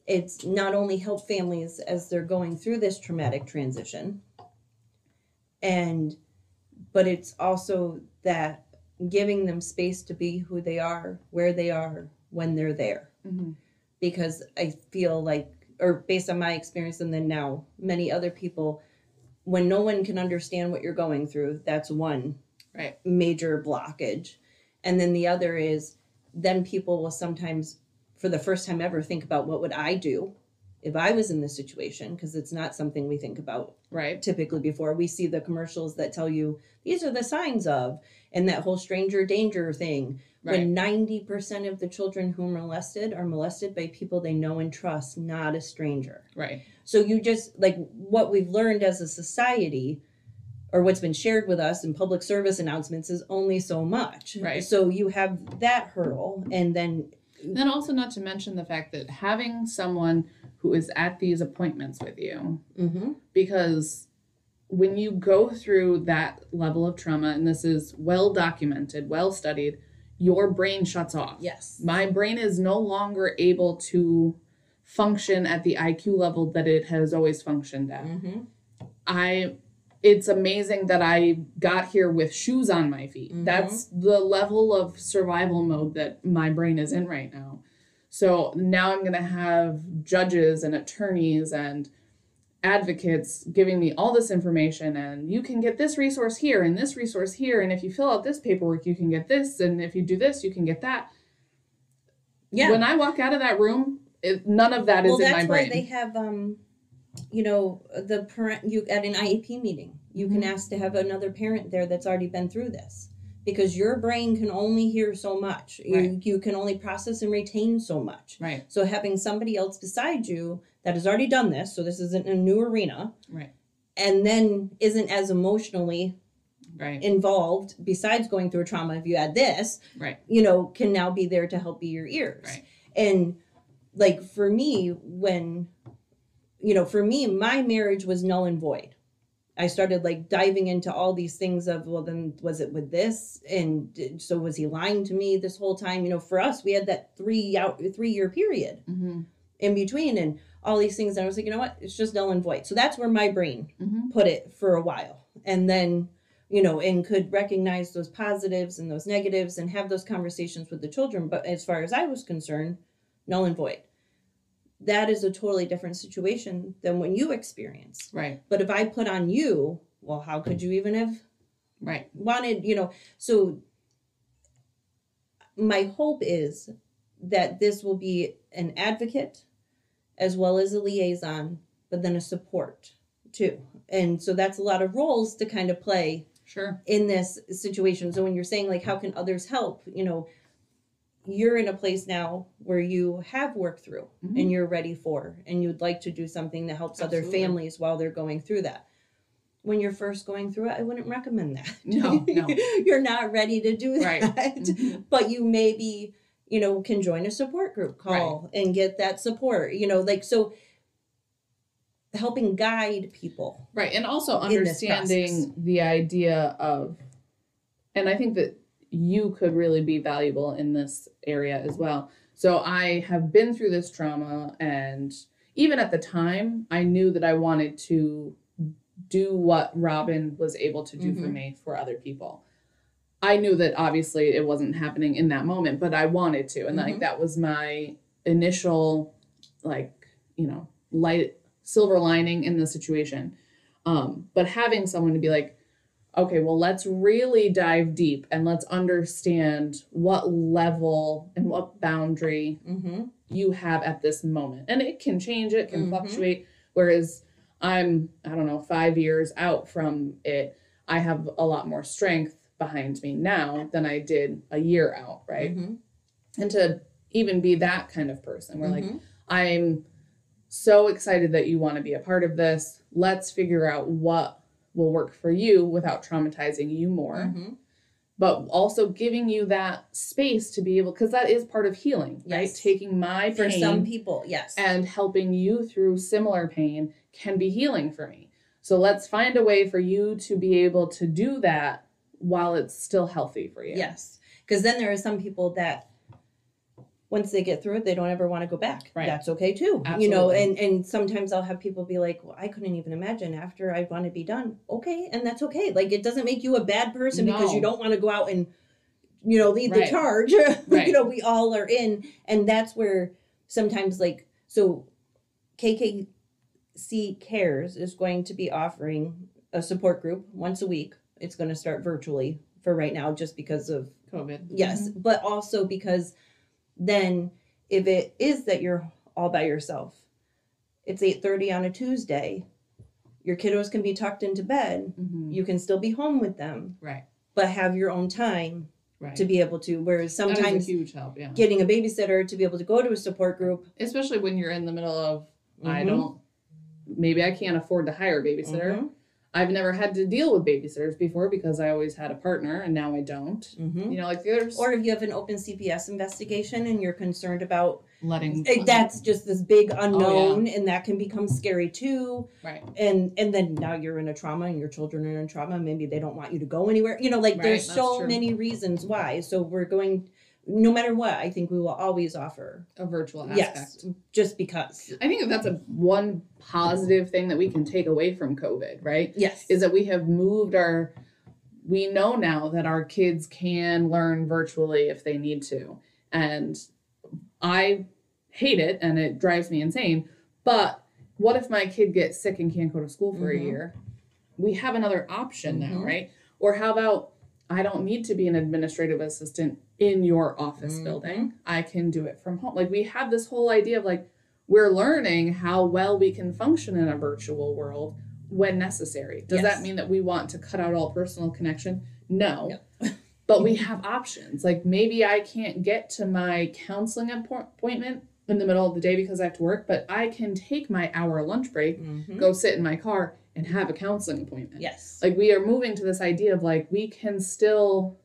It's not only help families as they're going through this traumatic transition, and, but it's also that giving them space to be who they are, where they are, when they're there Mm-hmm. because I feel like, or based on my experience, and then now many other people, when no one can understand what you're going through, that's one Right. major blockage. And then the other is then people will sometimes, for the first time ever, think about what would I do if I was in this situation? Because it's not something we think about Right. typically before. We see the commercials that tell you these are the signs of, and that whole stranger danger thing. Right. When 90% of the children who are molested are molested by people they know and trust, not a stranger. Right. So you just like what we've learned as a society or what's been shared with us in public service announcements is only so much. Right. So you have that hurdle and then Then also not to mention the fact that having someone who is at these appointments with you, mhm, because when you go through that level of trauma, and this is well documented, well studied, your brain shuts off. yes. My brain is no longer able to function at the IQ level that it has always functioned at. Mhm. I it's amazing that I got here with shoes on my feet. Mhm. That's the level of survival mode that my brain is in right now. So now I'm going to have judges and attorneys and advocates giving me all this information and you can get this resource here and this resource here and if you fill out this paperwork you can get this and if you do this you can get that. Yeah. When I walk out of that room, it, none of that is well, in my brain. Well, that's why they have um you know the parent you at an IEP meeting, you can Mhm. ask to have another parent there that's already been through this. Because your brain can only hear so much. You, Right. you can only process and retain so much. right. So having somebody else beside you that has already done this, so this isn't a new arena, Right. and then isn't as emotionally Right. involved, besides going through a trauma, if you add this, Right. you know, can now be there to help be your ears. Right. And like for me, when you know, for me, my marriage was null and void. I started like diving into all these things of, well, then was it with this? And did- so was he lying to me this whole time? You know, for us, we had that three out three year period Mm-hmm. in between and all these things. And I was like, you know what? It's just null and void. So that's where my brain Mm-hmm. put it for a while. And then, you know, and could recognize those positives and those negatives and have those conversations with the children. But as far as I was concerned, null and void. That is a totally different situation than when you experience. Right. But if I put on you, well, how could you even have Right. wanted, you know, so my hope is that this will be an advocate as well as a liaison, but then a support too. And so that's a lot of roles to kind of play Sure. in this situation. So when you're saying like how can others help, you know, you're in a place now where you have worked through Mhm. and you're ready for and you'd like to do something that helps other families while they're going through that. When you're first going through it, I wouldn't recommend that. No, no. <laughs> you're not ready to do Right. that. Mhm. But you maybe, you know, can join a support group call and get that support. You know, like so helping guide people. Right. And also understanding the idea of, and I think that you could really be valuable in this area as well. So I have been through this trauma, and even at the time, I knew that I wanted to do what Robin was able to do for Mhm. me for other people. I knew that obviously it wasn't happening in that moment, but I wanted to. And like Mhm. that was my initial, like, you know, light silver lining in the situation. Um, but having someone to be like, okay, well, let's really dive deep and let's understand what level and what boundary Mm-hmm. you have at this moment. And it can change, it can Mhm. fluctuate. Whereas I'm, I don't know, five years out from it, I have a lot more strength behind me now than I did a year out, right? Mm-hmm. And to even be that kind of person where, like, Mhm. I'm so excited that you want to be a part of this. Let's figure out what will work for you without traumatizing you more. Mhm. but also giving you that space to be able because that is part of healing right taking my For some people, yes. and helping you through similar pain can be healing for me so let's find a way for you to be able to do that while it's still healthy for you Yes. Because then there are some people that once they get through it, they don't ever want to go back. Right. That's okay too. Absolutely. You know, and, and sometimes I'll have people be like, Well, I couldn't even imagine after I want to be done. Okay, and that's okay. Like it doesn't make you a bad person because you don't want to go out and you know, lead the charge. <laughs> Right. you know, we all are in. And that's where sometimes like so KKC Cares is going to be offering a support group once a week. It's going to start virtually for right now just because of covid yes, mm-hmm. but also because then if it is that you're all by yourself, it's 8:30 on a Tuesday. Your kiddos can be tucked into bed. Mhm. You can still be home with them, right but have your own time right to be able to whereas sometimes a huge help yeah getting a babysitter to be able to go to a support group especially when you're in the middle of I Mhm. don't maybe I can't afford to hire a babysitter. Mhm. I've never had to deal with babysitters before because I always had a partner and now I don't. Mhm. You know, like there's Or if you have an open CPS investigation and you're concerned about letting eh, that's just this big Oh, unknown and that can become scary too. right. And and then now you're in a trauma and your children are in trauma. Maybe they don't want you to go anywhere. You know, like Right, there's so true. many reasons why. So we're going no matter what, I think we will always offer. A virtual aspect. Yes. Just because. I think that's a one positive thing that we can take away from COVID, right? Yes. Is that we have moved our we know now that our kids can learn virtually if they need to. And I hate it and it drives me insane. But what if my kid gets sick and can't go to school for Mhm. a year? We have another option now, Mhm. right? Or how about I don't need to be an administrative assistant in your office Mhm. building. I can do it from home. Like we have this whole idea of like we're learning how well we can function in a virtual world when necessary. Does Yes. that mean that we want to cut out all personal connection? No. No. <laughs> but we have options. Like maybe I can't get to my counseling appointment in the middle of the day because I have to work, but I can take my hour lunch break, Mhm. go sit in my car, and have a counseling appointment. Yes. Like we are moving to this idea of like we can still.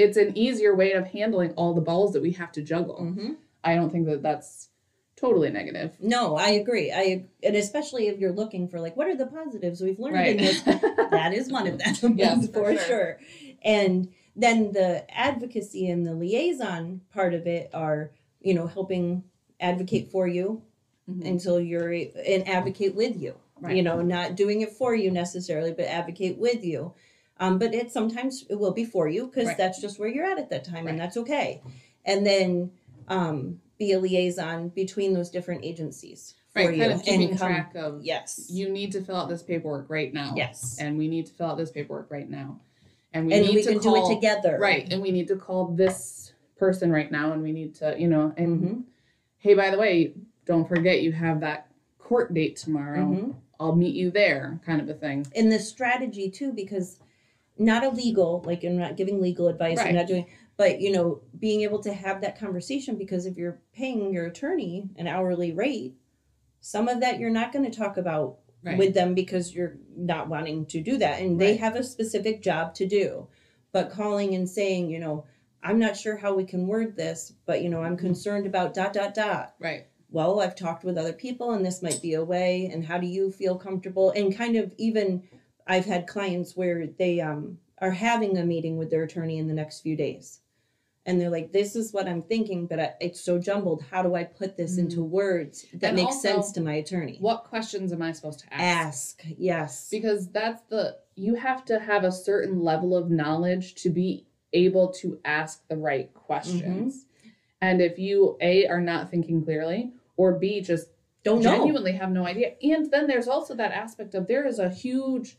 It's an easier way of handling all the balls that we have to juggle. Mhm. I don't think that that's totally negative. No, I agree. I and especially if you're looking for like what are the positives we've learned in this <laughs> that is one of them <laughs> Yes, <laughs> for, for sure. sure. and then the advocacy and the liaison part of it are you know helping advocate for you Mhm. until you're and advocate with you you know not doing it for you necessarily but advocate with you um, but it sometimes it will be for you because Right. that's just where you're at at that time Right. and that's okay and then um, be a liaison between those different agencies for right, you kind of keeping come track of yes you need to fill out this paperwork right now. yes And we need to fill out this paperwork right now. And we and need we to can call, do it together Right. And we need to call this person right now and we need to, you know, and Mhm. hey, by the way, don't forget you have that court date tomorrow. Mhm. I'll meet you there, kind of a thing. and the strategy too because not illegal like i'm not giving legal advice i'm Right. not doing but you know being able to have that conversation because if you're paying your attorney an hourly rate some of that you're not going to talk about Right. with them because you're not wanting to do that and they have a specific job to do but calling and saying you know i'm not sure how we can word this but you know i'm Mhm. concerned about dot dot dot right. well, I've talked with other people and this might be a way and how do you feel comfortable and kind of even I've had clients where they um are having a meeting with their attorney in the next few days. And they're like this is what I'm thinking but I, it's so jumbled how do I put this Mhm. into words that And makes also, sense to my attorney? What questions am I supposed to ask? Ask. Yes. because that's the you have to have a certain level of knowledge to be able to ask the right questions and if you a are not thinking clearly or b just Don't know. genuinely have no idea and then there's also that aspect of there is a huge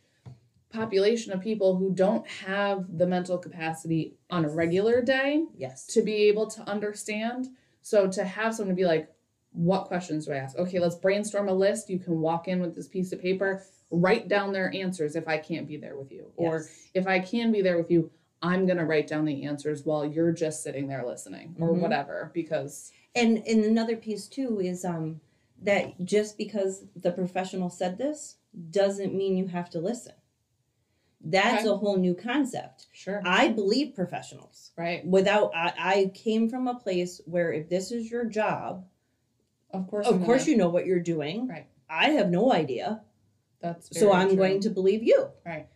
population of people who don't have the mental capacity on a regular day Yes. to be able to understand. So to have someone be like what questions do i ask? Okay let's brainstorm a list. You can walk in with this piece of paper. Write down their answers if i can't be there with you. Or if i can be there with you i'm going to write down the answers while you're just sitting there listening or Mhm. whatever because And and another piece too is um that just because the professional said this doesn't mean you have to listen. That's Okay. a whole new concept. Sure. I believe professionals. right. Without, I, I came from a place where if this is your job, Of course. of I'm course gonna- you know what you're doing. Right. I have no idea. That's so I'm true. going to believe you. Right.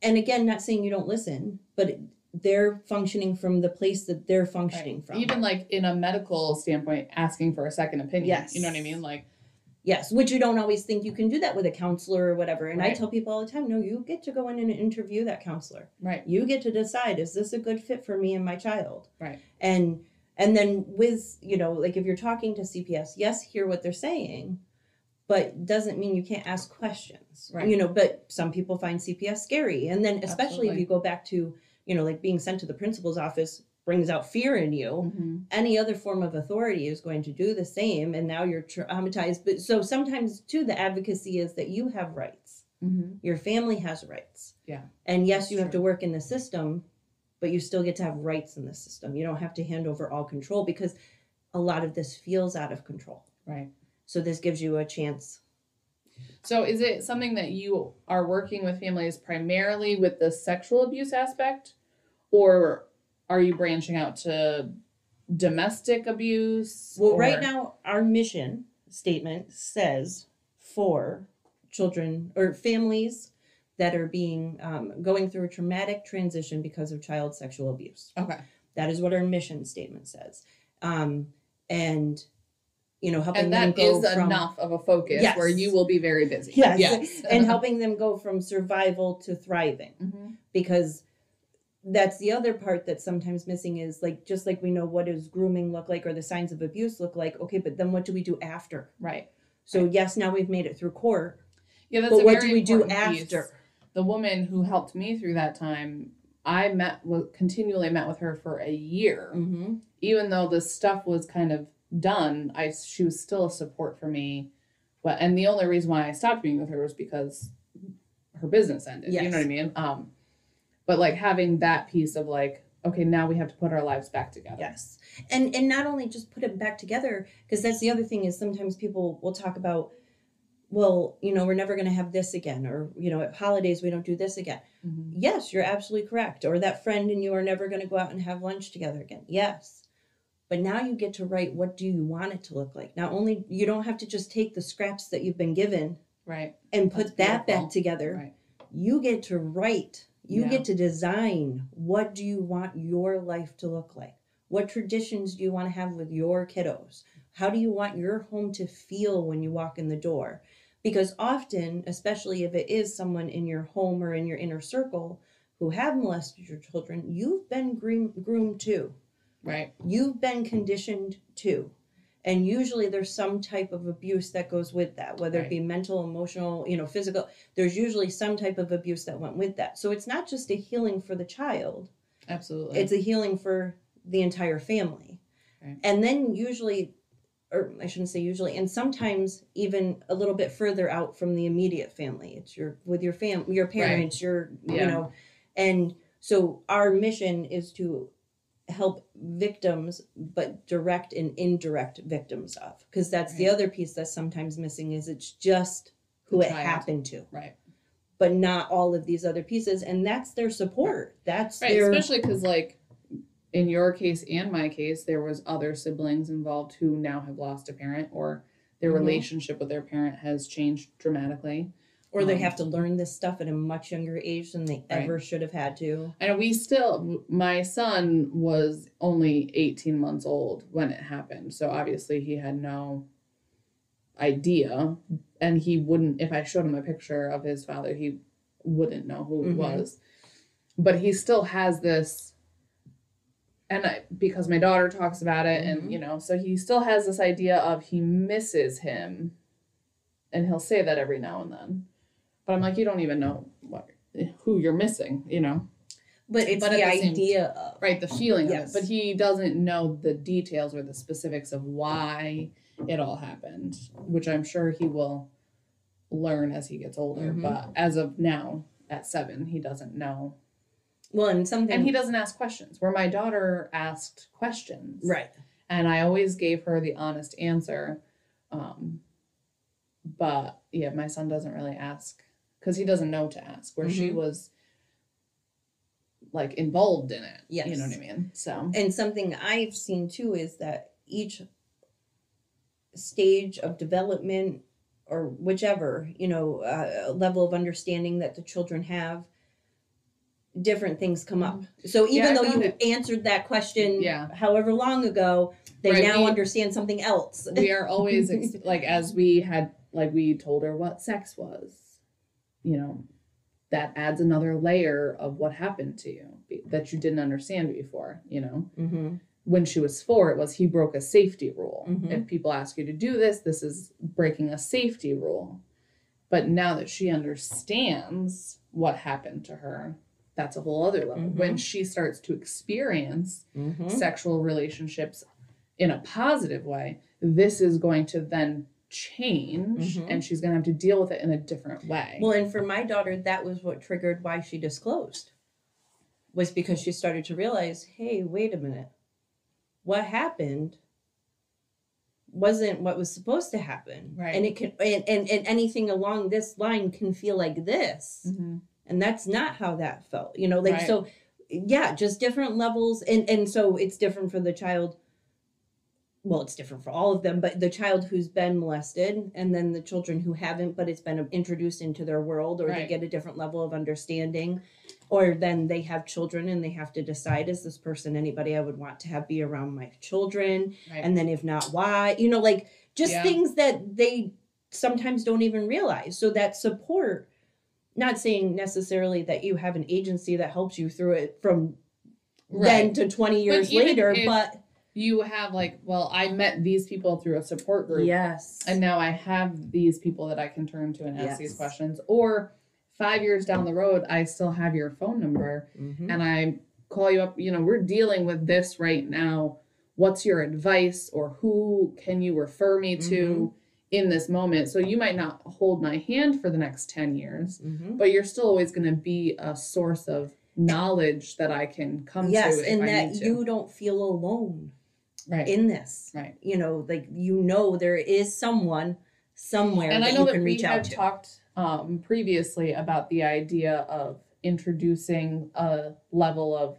And again, not saying you don't listen, but they're functioning from the place that they're functioning Right. from. Even like in a medical standpoint, asking for a second opinion. Yes. You know what I mean? Like, Yes, which you don't always think you can do that with a counselor or whatever. And I tell people all the time, no, you get to go in and interview that counselor. right. You get to decide is this a good fit for me and my child? Right. And and then with, you know, like if you're talking to CPS, yes, hear what they're saying, but doesn't mean you can't ask questions. Right. You know, but some people find CPS scary. And then especially if you go back to, you know, like being sent to the principal's office brings out fear in you Mhm. any other form of authority is going to do the same and now you're traumatized but so sometimes too the advocacy is that you have rights Mhm. your family has rights Yeah, and yes that's you have to work in the system but you still get to have rights in the system you don't have to hand over all control because a lot of this feels out of control Right. so this gives you a chance So is it something that you are working with families primarily with the sexual abuse aspect? Or are you branching out to domestic abuse? well or- right now our mission statement says for children or families that are being um, going through a traumatic transition because of child sexual abuse Okay. That is what our mission statement says. Um, and you know, helping And them go is from enough of a focus Yes. where you will be very busy. Yes. Yes. and helping them go from survival to thriving Mhm. because that's the other part that's sometimes missing is like just like we know what does grooming look like or the signs of abuse look like okay but then what do we do after Right. so yes now we've made it through court Yeah, that's but what do we do piece. after The woman who helped me through that time, I met continually met with her for a year. mm-hmm. even though the stuff was kind of done, I she was still a support for me. But and the only reason why I stopped being with her was because her business ended. You know what I mean? Um, but like having that piece of like, okay, now we have to put our lives back together. Yes. And and not only just put it back together because that's the other thing is sometimes people will talk about well, you know, we're never going to have this again or you know, at holidays we don't do this again. Mhm. Yes, you're absolutely correct. Or that friend and you are never going to go out and have lunch together again. Yes. But now you get to write what do you want it to look like. Not only you don't have to just take the scraps that you've been given Right. and put That's that beautiful. back together Right. you get to write you Yeah. get to design what do you want your life to look like? What traditions do you want to have with your kiddos? How do you want your home to feel when you walk in the door? Because often especially if it is someone in your home or in your inner circle who have molested your children you've been groomed too. Right. you've been conditioned too and usually there's some type of abuse that goes with that whether it be mental emotional you know physical there's usually some type of abuse that went with that. So it's not just a healing for the child. Absolutely. it's a healing for the entire family. Right. and then usually or i shouldn't say usually and sometimes even a little bit further out from the immediate family. It's your with your fam your parents your you know and so our mission is to help victims but direct and indirect victims of because that's the other piece that's sometimes missing is it's just who The it child. happened to right. but not all of these other pieces and that's their support that's Right. their Especially because like in your case and my case, there was other siblings involved who now have lost a parent or their Mhm. relationship with their parent has changed dramatically. Or they Um, have to learn this stuff at a much younger age than they Right. ever should have had to And we still, my son was only 18 months old when it happened. So obviously he had no idea. And he wouldn't, if I showed him a picture of his father, he wouldn't know who Mhm. he was. But he still has this, and I, because my daughter talks about it, Mhm. and you know, so he still has this idea of he misses him. And he'll say that every now and then. But I'm like, you don't even know what who you're missing, you know? but it's But the the same- idea of right the feeling Yes. of it but he doesn't know the details or the specifics of why it all happened which i'm sure he will learn as he gets older Mhm. but as of now at seven he doesn't know well and something and he doesn't ask questions where my daughter asked questions right and i always gave her the honest answer um but yeah my son doesn't really ask because he doesn't know to ask where she Mhm. was like involved in it. Yes. You know what I mean? So And something I've seen too is that each stage of development or whichever, you know, uh, level of understanding that the children have, different things come up. So even Mm-hmm. Yeah, though you it- answered that question Yeah. however long ago, they Right, now we- understand something else. we are always <laughs> ex- like as we had like we told her what sex was you know that adds another layer of what happened to you that you didn't understand before you know mm-hmm. when she was four it was he broke a safety rule Mhm. if people ask you to do this this is breaking a safety rule but now that she understands what happened to her that's a whole other level Mhm. when she starts to experience Mm-hmm. sexual relationships in a positive way, this is going to then change Mhm. and she's going to have to deal with it in a different way. Well, and for my daughter, that was what triggered why she disclosed. Was because she started to realize, hey, wait a minute. What happened wasn't what was supposed to happen. Right. And it can and, and, and anything along this line can feel like this. Mhm. And that's not how that felt. You know, like Right. so yeah, just different levels and and so it's different for the child well, it's different for all of them, but the child who's been molested and then the children who haven't, but it's been introduced into their world or they get a different level of understanding. Or then they have children and they have to decide is this person anybody I would want to have be around my children? Right. And then if not, why? You know, like just Yeah. things that they sometimes don't even realize. So that support, not saying necessarily that you have an agency that helps you through it from then to 20 years even later, if- but You have like, well, I met these people through a support group. yes. And now I have these people that I can turn to and ask these questions. Or five years down the road, I still have your phone number Mhm. and I call you up, you know, we're dealing with this right now. What's your advice or who can you refer me to in this moment? So you might not hold my hand for the next 10 years, Mhm. but you're still always going to be a source of knowledge that I can come Yes, to if and I that you don't feel alone right. in this. Right. You know, like you know there is someone somewhere and that I know you that can we reach have to. talked um, previously about the idea of introducing a level of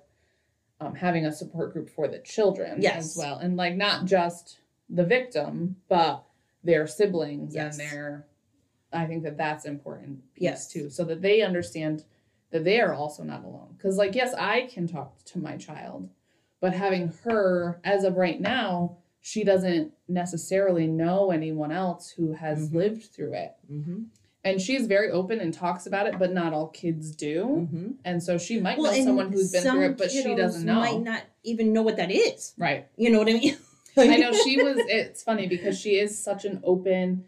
um, having a support group for the children Yes. as well, and like not just the victim, but their siblings Yes. and their. I think that that's important piece Yes. too, so that they understand that they are also not alone. Because like yes, I can talk to my child, but having her as of right now she doesn't necessarily know anyone else who has Mhm. lived through it. Mm-hmm. And she's very open and talks about it, but not all kids do. Mm-hmm. And so she might Well, know someone who's been through it, but she doesn't know. Might not even know what that is. Right. You know what I mean? I <laughs> know she was, it's funny because she is such an open,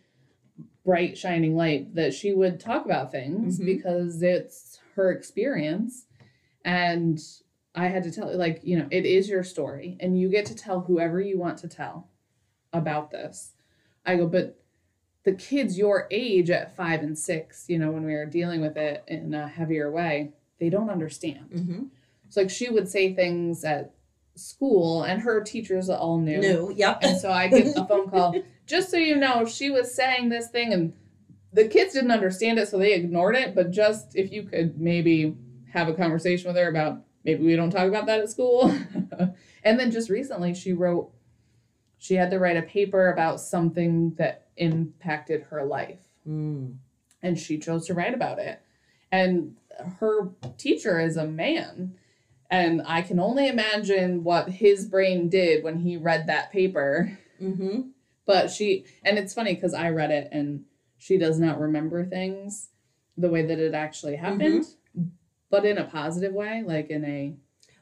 bright, shining light that she would talk about things Mhm. because it's her experience. And I had to tell, like, you know, it is your story and you get to tell whoever you want to tell about this. I go, but the kids your age at five and six, you know, when we were dealing with it in a heavier way, they don't understand. Mm-hmm. So, like, she would say things at school, and her teachers all knew. New. Yep. And so I get a phone call, <laughs> just so you know, she was saying this thing, and the kids didn't understand it, so they ignored it. But just if you could maybe have a conversation with her about maybe we don't talk about that at school. <laughs> and then just recently, she wrote, she had to write a paper about something that impacted her life Mm. and she chose to write about it. And her teacher is a man. And I can only imagine what his brain did when he read that paper. Mm-hmm. But she, and it's funny because I read it and she does not remember things the way that it actually happened, but in a positive way, like in a,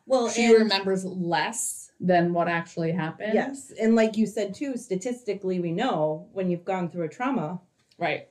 Well, she and- remembers less than what actually happened. Yes, and like you said too, statistically, we know when you've gone through a trauma, Right.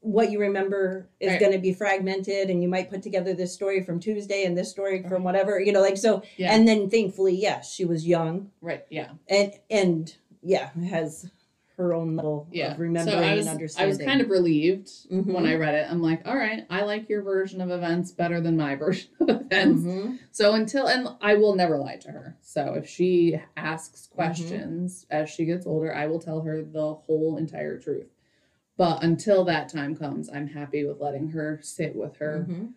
what you remember is Right. going to be fragmented, and you might put together this story from Tuesday and this story from whatever, you know, like so. Yeah. And then thankfully, yes, she was young, right. Yeah. and and yeah, has her own level Yeah. of remembering so I was, and I was kind of relieved Mhm. when I read it. I'm like, all right, I like your version of events better than my <laughs> version of events. Mhm. So until and I will never lie to her. So if she asks Mm-hmm. questions as she gets older, I will tell her the whole entire truth. But until that time comes, I'm happy with letting her sit with her Mhm.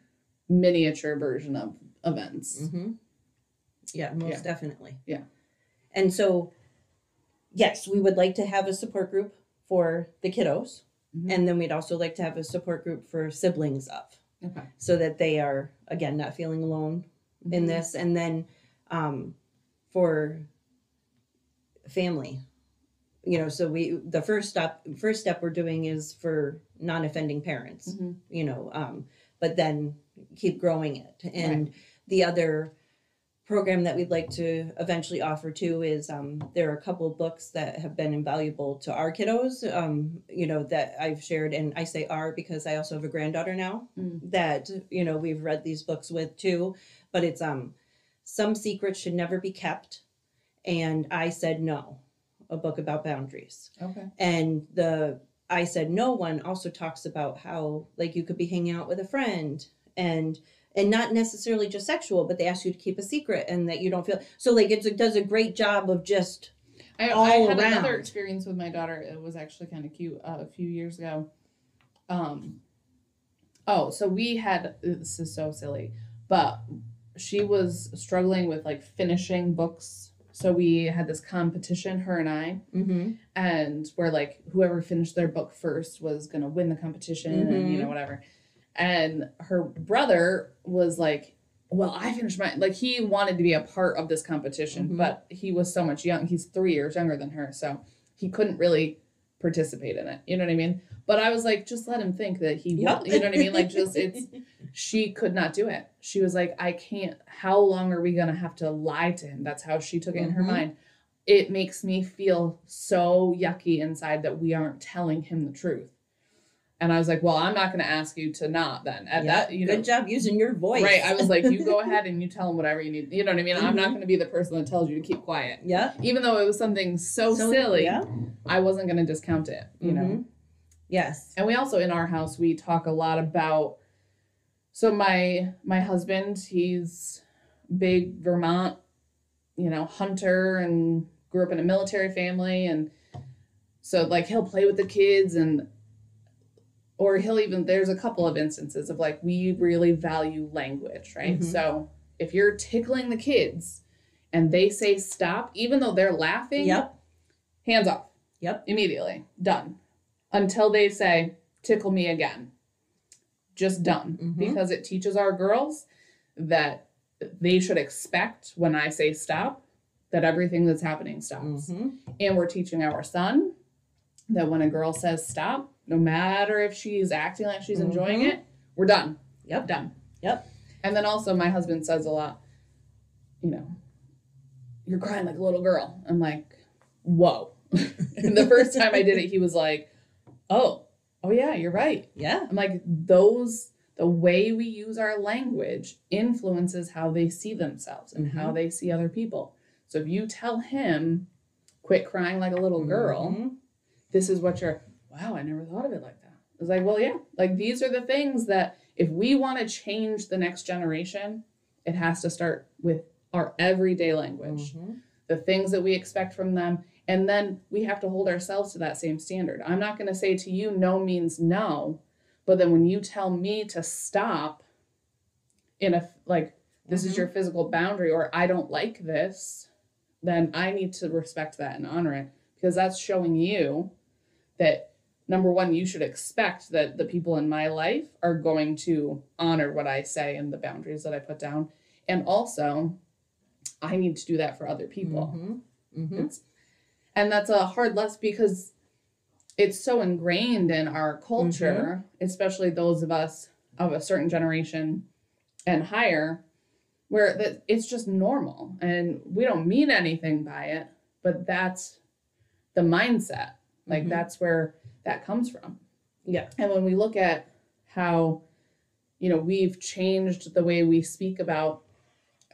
miniature version of events. Mm-hmm. Yeah, most Yeah. definitely. Yeah. And so, yes, we would like to have a support group for the kiddos. Mhm. And then we'd also like to have a support group for siblings of, Okay. so that they are, again, not feeling alone in Mhm. this. And then um, for family, you know, so we, the first step, first step we're doing is for non offending parents Mhm. you know um, but then keep growing it and the other program that we'd like to eventually offer too is um, there are a couple of books that have been invaluable to our kiddos um, you know that i've shared and i say are because i also have a granddaughter now Mm. that you know we've read these books with too but it's um some secrets should never be kept and i said no a book about boundaries Okay. and the I said no one also talks about how like you could be hanging out with a friend and and not necessarily just sexual, but they ask you to keep a secret and that you don't feel so like it's, it does a great job of just I, all I had another experience with my daughter. It was actually kind of cute uh, a few years ago. Um, oh, so we had this is so silly, but she was struggling with like finishing books. So we had this competition, her and I, mm-hmm. and where like whoever finished their book first was gonna win the competition, and you Mhm. know whatever. And her brother was like, "Well, I finished my like he wanted to be a part of this competition, Mhm. but he was so much young. He's three years younger than her, so he couldn't really participate in it. You know what I mean? But I was like, just let him think that he, will. you know what I mean? Like, just it's <laughs> she could not do it. She was like, I can't. How long are we gonna have to lie to him? That's how she took it in her Mhm. mind. It makes me feel so yucky inside that we aren't telling him the truth. And I was like, well, I'm not gonna ask you to not then. At Yeah. that, you know, good job using your voice right? I was like, you go <laughs> ahead and you tell him whatever you need. You know what I mean? I'm not Mhm. gonna be the person that tells you to keep quiet, yeah even though it was something so, So, silly. yeah I wasn't gonna discount it. You know. Mhm. yes And we also in our house we talk a lot about so my my husband, he's big Vermont, you know, hunter and grew up in a military family and so like he'll play with the kids and or he'll even there's a couple of instances of like we really value language, right? Mhm. So if you're tickling the kids and they say stop even though they're laughing, yep hands off. Yep. Immediately. Done. Until they say, tickle me again. Just done. Mhm. Because it teaches our girls that they should expect when I say stop, that everything that's happening stops. Mhm. And we're teaching our son that when a girl says stop, no matter if she's acting like she's enjoying Mhm. it, we're done. Yep. Done. Yep. And then also, my husband says a lot, you know, you're crying like a little girl. I'm like, whoa. <laughs> and the first time I did it, he was like, oh, oh, yeah, you're right. yeah I'm like, those, the way we use our language influences how they see themselves and how Mhm. they see other people. So if you tell him, quit crying like a little girl, Mhm. this is what you're, wow, I never thought of it like that. It's like, well, yeah, like these are the things that if we want to change the next generation, it has to start with our everyday language, Mhm. the things that we expect from them. And then we have to hold ourselves to that same standard. I'm not going to say to you, no means no. But then when you tell me to stop in a, like, this is Mhm. your physical boundary or I don't like this, then I need to respect that and honor it because that's showing you that number one, you should expect that the people in my life are going to honor what I say and the boundaries that I put down. And also, I need to do that for other people. Mhm. Mhm. It's, and that's a hard lesson because it's so ingrained in our culture, especially those of us of a certain generation and higher, where that it's just normal and we don't mean anything by it, but that's the mindset. Like Mhm. that's where that comes from. Yeah. And when we look at how, you know, we've changed the way we speak about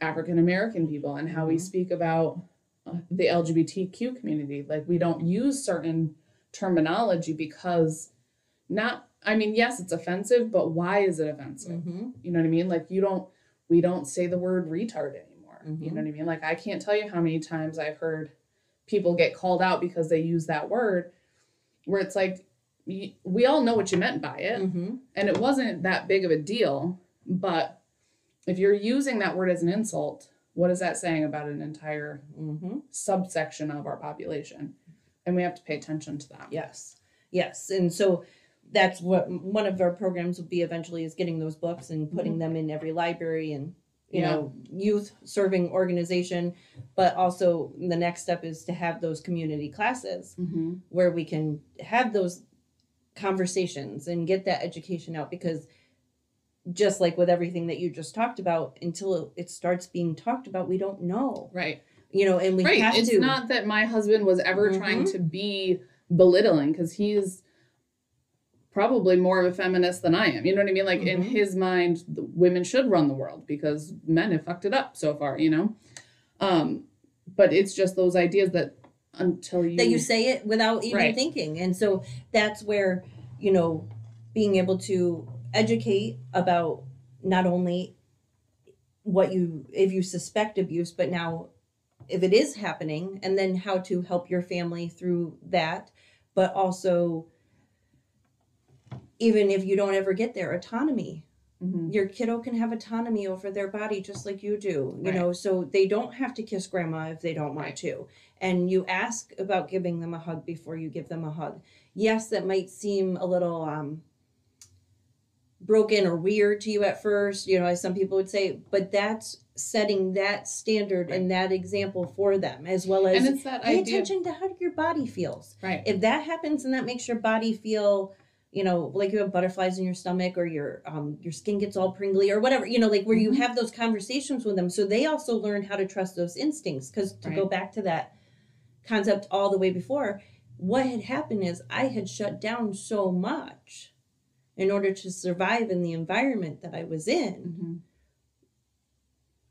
African American people and how we Mhm. speak about uh, the LGBTQ community. Like we don't use certain terminology because not I mean, yes, it's offensive, but why is it offensive? Mhm. You know what I mean? Like you don't we don't say the word retard anymore. You Mhm. know what I mean? Like I can't tell you how many times I've heard people get called out because they use that word where it's like we all know what you meant by it Mhm. and it wasn't that big of a deal, but if you're using that word as an insult, what is that saying about an entire Mm-hmm. subsection of our population? And we have to pay attention to that. Yes, yes, and so that's what one of our programs will be eventually is getting those books and putting them in every library and you Yeah. know youth serving organization but also the next step is to have those community classes Mm-hmm. where we can have those conversations and get that education out because just like with everything that you just talked about until it starts being talked about we don't know Right. you know and we right. have It's to not that my husband was ever trying Mhm. to be belittling because he's probably more of a feminist than I am. You know what I mean? Like in Mhm. his mind, the women should run the world because men have fucked it up so far, you know? Um, but it's just those ideas that until you, that you say it without even Right. thinking. And so that's where, you know, being able to educate about not only what you if you suspect abuse, but now if it is happening and then how to help your family through that, but also even if you don't ever get there, autonomy Mhm. your kiddo can have autonomy over their body just like you do you Right. know so they don't have to kiss grandma if they don't want Right. to and you ask about giving them a hug before you give them a hug yes that might seem a little um broken or weird to you at first you know as some people would say but that's setting that standard and that example for them as well as and it's that pay idea. attention to how your body feels Right. if that happens and that makes your body feel you know like you have butterflies in your stomach or your um your skin gets all pringly or whatever you know like where you Mhm. have those conversations with them so they also learn how to trust those instincts because to go back to that concept all the way before what had happened is i had shut down so much in order to survive in the environment that i was in Mhm.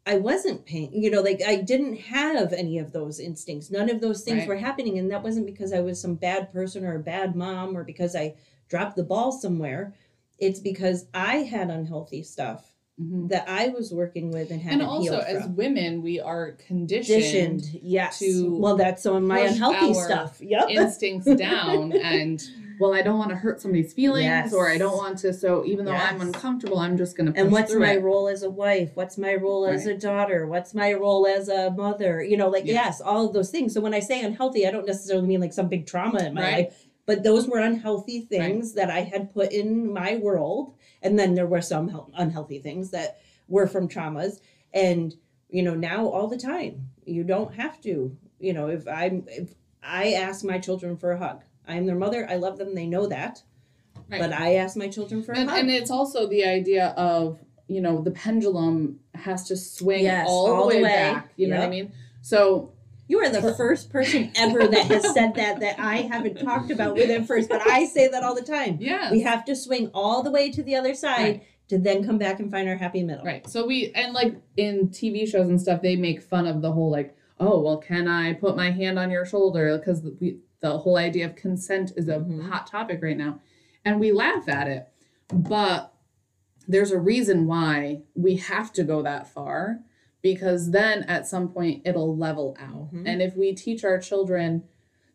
I wasn't paying, you know, like I didn't have any of those instincts. None of those things Right. were happening. And that wasn't because I was some bad person or a bad mom or because I dropped the ball somewhere. It's because I had unhealthy stuff Mhm. that I was working with and hadn't And also, healed as from. women, we are conditioned Conditioned, yes. to well, that's some of my unhealthy our stuff. Yep. instincts <laughs> down and well i don't want to hurt somebody's feelings Yes. or i don't want to so even though i'm uncomfortable i'm just going to and what's my it. role as a wife what's my role as a daughter what's my role as a mother you know like Yeah. yes all of those things so when i say unhealthy i don't necessarily mean like some big trauma in my Right. life but those were unhealthy things that i had put in my world. And then there were some unhealthy things that were from traumas. And you know now all the time you don't have to you know if i'm if i ask my children for a hug i'm their mother i love them they know that. Right. but i ask my children for a and, hug. and it's also the idea of you know the pendulum has to swing Yes, all, all the way, way. back you know what i mean? So You are the first person ever that has said that that I haven't talked about with him first, but I say that all the time. yeah We have to swing all the way to the other side Right. to then come back and find our happy middle. right so we and like in tv shows and stuff they make fun of the whole like oh well can i put my hand on your shoulder because we the whole idea of consent is a Mhm. hot topic right now and we laugh at it but there's a reason why we have to go that far because then at some point it'll level out Mhm. and if we teach our children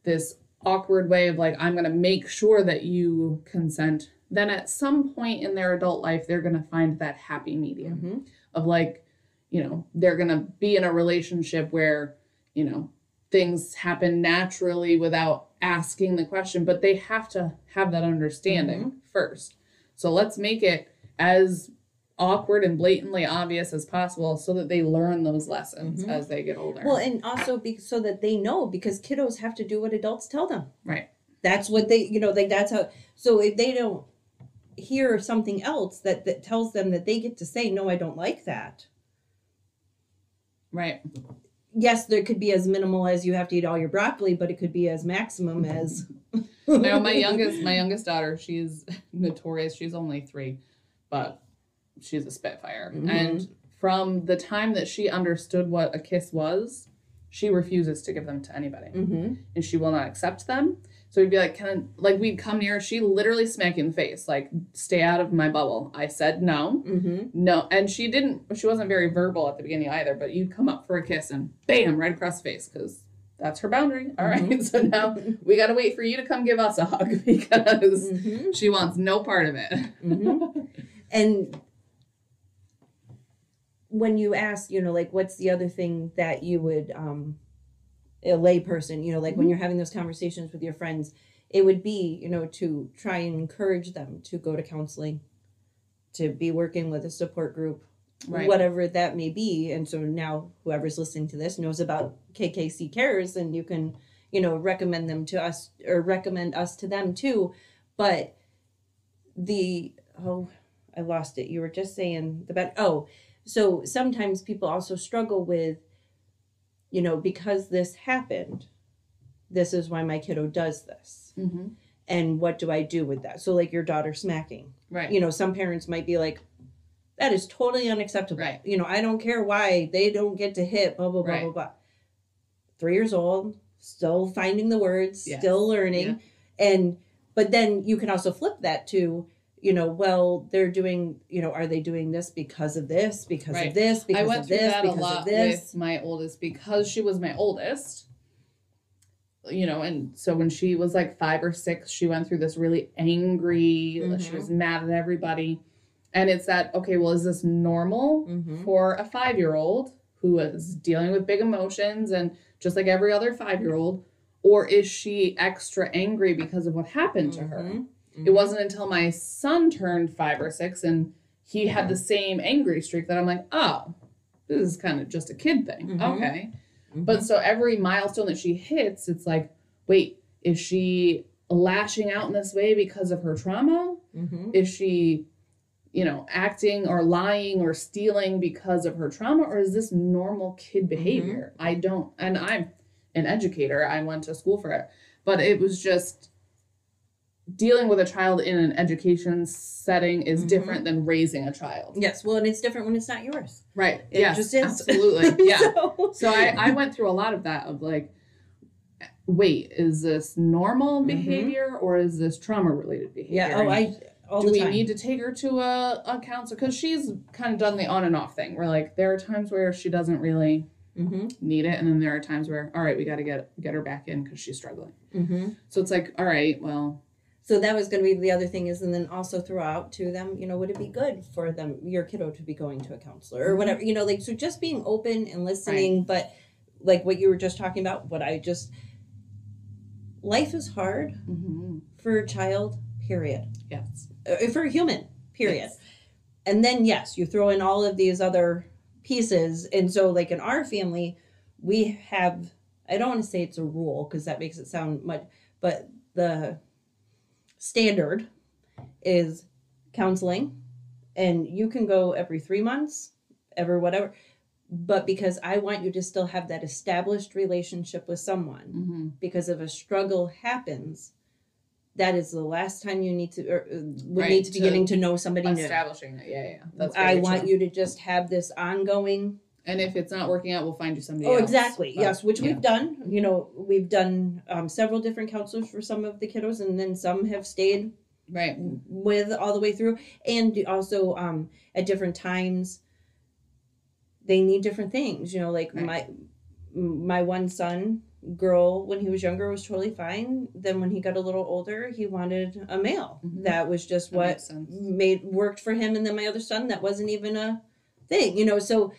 this awkward way of like i'm going to make sure that you consent then at some point in their adult life they're going to find that happy medium Mhm. of like you know they're going to be in a relationship where you know things happen naturally without asking the question but they have to have that understanding first so let's make it as awkward and blatantly obvious as possible so that they learn those lessons Mhm. as they get older Well, and also be, so that they know because kiddos have to do what adults tell them. right That's what they, you know, like that's how. So if they don't hear something else that that tells them that they get to say, "No, I don't like that." right Yes, there could be as minimal as you have to eat all your broccoli, but it could be as maximum as. <laughs> now my <laughs> youngest my youngest daughter she's <laughs> notorious she's only three but she's a spitfire. Mhm. and from the time that she understood what a kiss was she refuses to give them to anybody. Hmm and she will not accept them. So we'd be like can I, like we'd come near she literally smack you in the face like stay out of my bubble. I said no. Hmm no. And she didn't she wasn't very verbal at the beginning either but you'd come up for a kiss and bam right across the face because that's her boundary. All right. <laughs> So now we got to wait for you to come give us a hug <laughs> because hmm she wants no part of it. Hmm and when you ask, you know, like what's the other thing that you would um a lay person, you know, like when you're having those conversations with your friends, it would be, you know, to try and encourage them to go to counseling, to be working with a support group, Right. whatever that may be. And so now whoever's listening to this knows about KKC Cares and you can, you know, recommend them to us or recommend us to them too. But the oh, I lost it. You were just saying the bad oh, so sometimes people also struggle with you know, because this happened, this is why my kiddo does this. hmm And what do I do with that? So like your daughter smacking Right. you know some parents might be like that is totally unacceptable Right. you know i don't care why they don't get to hit blah blah blah Right. blah blah three years old still finding the words Yes. still learning and but then you can also flip that to you know well they're doing you know are they doing this because of this because Right. of this because I went of through this that a because lot of this with my oldest because she was my oldest. You know, and so when she was like five or six, she went through this really angry. She Mhm. was mad at everybody, and it's that okay? Well, is this normal Mhm. for a five-year-old who is dealing with big emotions and just like every other five-year-old, or is she extra angry because of what happened to her? Mhm. It wasn't until my son turned five or six and he had the same angry streak that I'm like, oh, this is kind of just a kid thing. Mhm. Okay. Mhm. But so every milestone that she hits, it's like, wait, is she lashing out in this way because of her trauma? Mhm. Is she, you know, acting or lying or stealing because of her trauma? Or is this normal kid behavior? I don't, and I'm an educator, I went to school for it, but it was just dealing with a child in an education setting is Mhm. different than raising a child. yes well and it's different when it's not yours Right. it yes, just is Absolutely. <laughs> Yeah. so, So I, I went through a lot of that of like, wait, is this normal Mhm. behavior or is this trauma related behavior? yeah oh i all do the we time need to take her to a, a counselor? Because she's kind of done the on and off thing where like there are times where she doesn't really mm-hmm. need it. And then there are times where, all right, we got to get get her back in because she's struggling. Mm-hmm. So it's like, all right, well, So that was going to be the other thing is, and then also throw out to them, you know, would it be good for them, your kiddo, to be going to a counselor or whatever, you know, like so just being open and listening, but like what you were just talking about, what I just, life is hard mhm, for a child, period, yes. uh, for a human, period. Yes. And then yes, you throw in all of these other pieces, and so like in our family, we have, I don't want to say it's a rule because that makes it sound much, but the standard is counseling and you can go every three months every whatever but because i want you to still have that established relationship with someone hmm because if a struggle happens that is the last time you need to or uh, would Right, need to be to getting to know somebody new Establishing it. Yeah, yeah. That's i want true. you to just have this ongoing And if it's not working out, we'll find you somebody oh else. exactly But, yes which yeah. we've done you know we've done um, several different counselors for some of the kiddos and then some have stayed Right. with all the way through and also um at different times they need different things you know like Right. my my one son girl when he was younger was totally fine then when he got a little older he wanted a male Mhm. that was just That what made worked for him and then my other son that wasn't even a thing you know so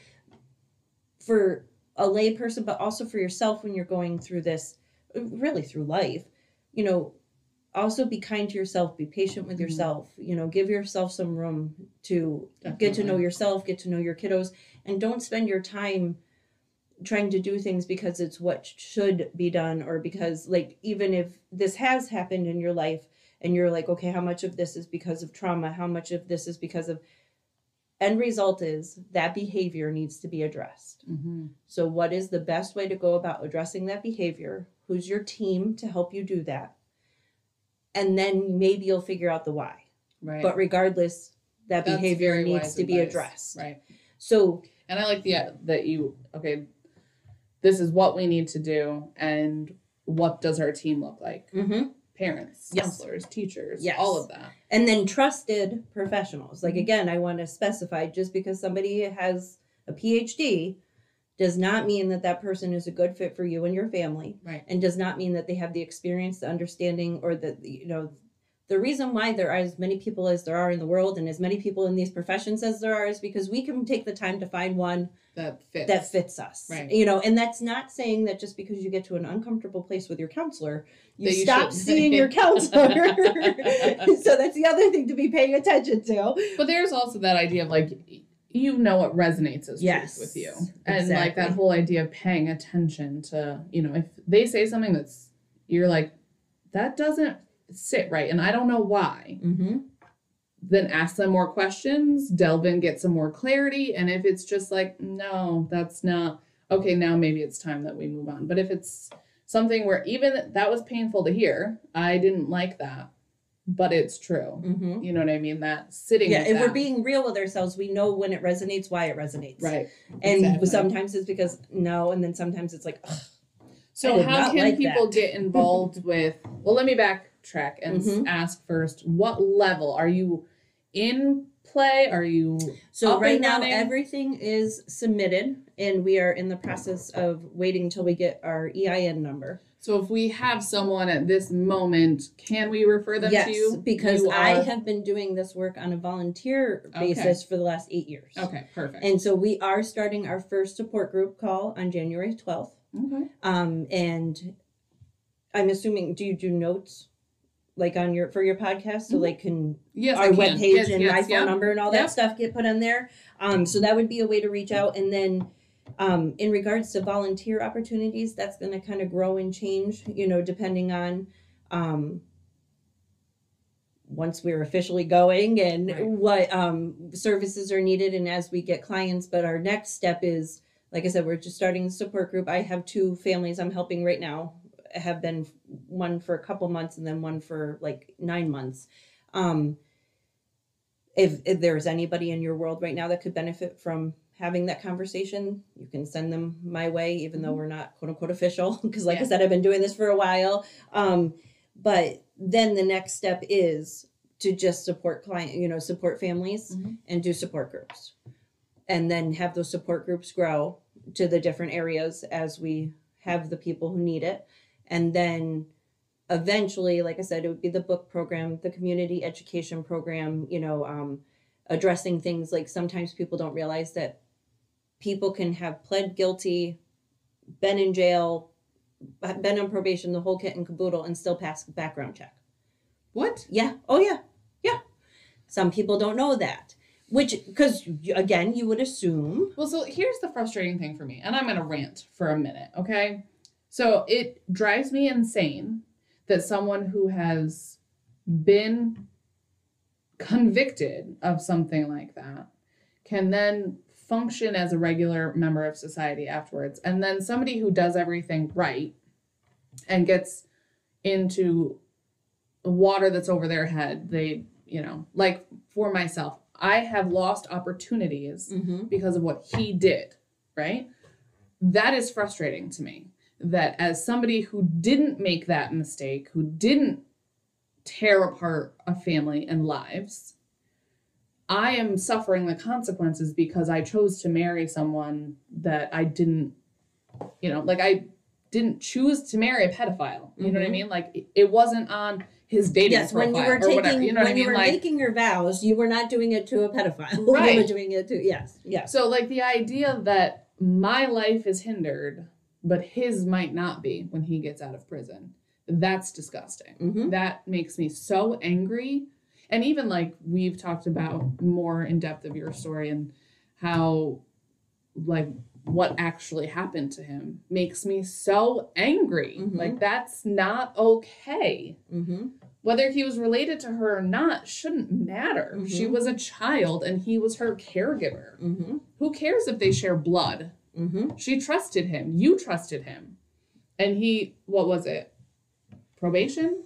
for a lay person but also for yourself when you're going through this really through life you know also be kind to yourself be patient with Mhm. yourself you know give yourself some room to get to know yourself get to know your kiddos and don't spend your time trying to do things because it's what should be done or because like even if this has happened in your life and you're like okay how much of this is because of trauma how much of this is because of end result is that behavior needs to be addressed hmm so what is the best way to go about addressing that behavior who's your team to help you do that and then maybe you'll figure out the why Right. but regardless that That's behavior needs to be advice. addressed Right. so And I like the that you okay. This is what we need to do, and what does our team look like? mhm. Parents, Yes. counselors, teachers, Yes. all of that. And then trusted professionals like Mhm. again i want to specify just because somebody has a phd does not mean that that person is a good fit for you and your family Right. and does not mean that they have the experience the understanding or the you know the reason why there are as many people as there are in the world and as many people in these professions as there are is because we can take the time to find one That fits. that fits us. Right. You know, and that's not saying that just because you get to an uncomfortable place with your counselor, you you stop should- seeing your <laughs> counselor. <laughs> so that's the other thing to be paying attention to. But there's also that idea of like you know what resonates as Yes, truth with you. And like that whole idea of paying attention to, you know, if they say something that's you're like, that doesn't sit right and I don't know why, Mm-hmm. Then ask them more questions, delve in, get some more clarity. And if it's just like, no, that's not okay, now maybe it's time that we move on. But if it's something where even that was painful to hear, I didn't like that, but it's true. Mm-hmm. You know what I mean? That sitting Yeah, if we're being real with ourselves, we know when it resonates, why it resonates. right. And Exactly. sometimes it's because no, and then sometimes it's like, ugh, So how can like people that. get involved <laughs> with? Well, let me backtrack and Mhm. ask first. What level are you in play? Are you So right now running? everything is submitted and we are in the process of waiting until we get our EIN number. so? If we have someone at this moment, can we refer them yes, to you? because You I are- have been doing this work on a volunteer Okay. basis for the last 8 years. Okay, perfect. And so we are starting our first support group call on January 12th. okay. Um and I'm assuming do you do notes like on your for your podcast so Mhm. like can Yes, our web page Yes, and yes, my phone yeah. number and all Yep. that stuff get put on there. Um, so that would be a way to reach out. And then um, in regards to volunteer opportunities, that's going to kind of grow and change, you know, depending on um, once we're officially going and Right. what um, services are needed and as we get clients. But our next step is, like I said, we're just starting the support group. I have two families I'm helping right now. Have been one for a couple months and then one for like nine months. Um, if, if there's anybody in your world right now that could benefit from having that conversation, you can send them my way, even though we're not quote unquote official. <laughs> Because, like I said, I've been doing this for a while. Um, but then the next step is to just support client, you know, support families Mhm. and do support groups, and then have those support groups grow to the different areas as we have the people who need it, and then eventually, like I said, it would be the book program, the community education program, you know, um, addressing things like sometimes people don't realize that people can have pled guilty, been in jail, been on probation, the whole kit and caboodle, and still pass background check. What? Yeah. Oh, yeah. Yeah. Some people don't know that. Which, because again, you would assume. Well, so here's the frustrating thing for me, and I'm going to rant for a minute, okay? So it drives me insane that someone who has been convicted of something like that can then function as a regular member of society afterwards. And then somebody who does everything right and gets into water that's over their head, they, you know, like for myself, I have lost opportunities Mm-hmm. because of what he did, right? That is frustrating to me. That as somebody who didn't make that mistake, who didn't tear apart a family and lives, I am suffering the consequences because I chose to marry someone that I didn't, you know, like I didn't choose to marry a pedophile. You know what I Mhm. mean? Like it- wasn't on his dating Yes, profile when you were taking, whatever. You know when I mean? you were Like making your vows, you were not doing it to a pedophile. <laughs> you Right. were doing it to yes, yes. So, like the idea that my life is hindered, but his might not be when he gets out of prison, that's disgusting. Mm-hmm. That makes me so angry. And even like we've talked about more in depth of your story and how, like, what actually happened to him makes me so angry. Mhm. Like, that's not okay Mm-hmm. whether he was related to her or not shouldn't matter. She Mhm. was a child and he was her caregiver. Mm-hmm. Who cares if they share blood? Mm-hmm. She trusted him. You trusted him. And he, what was it? Probation?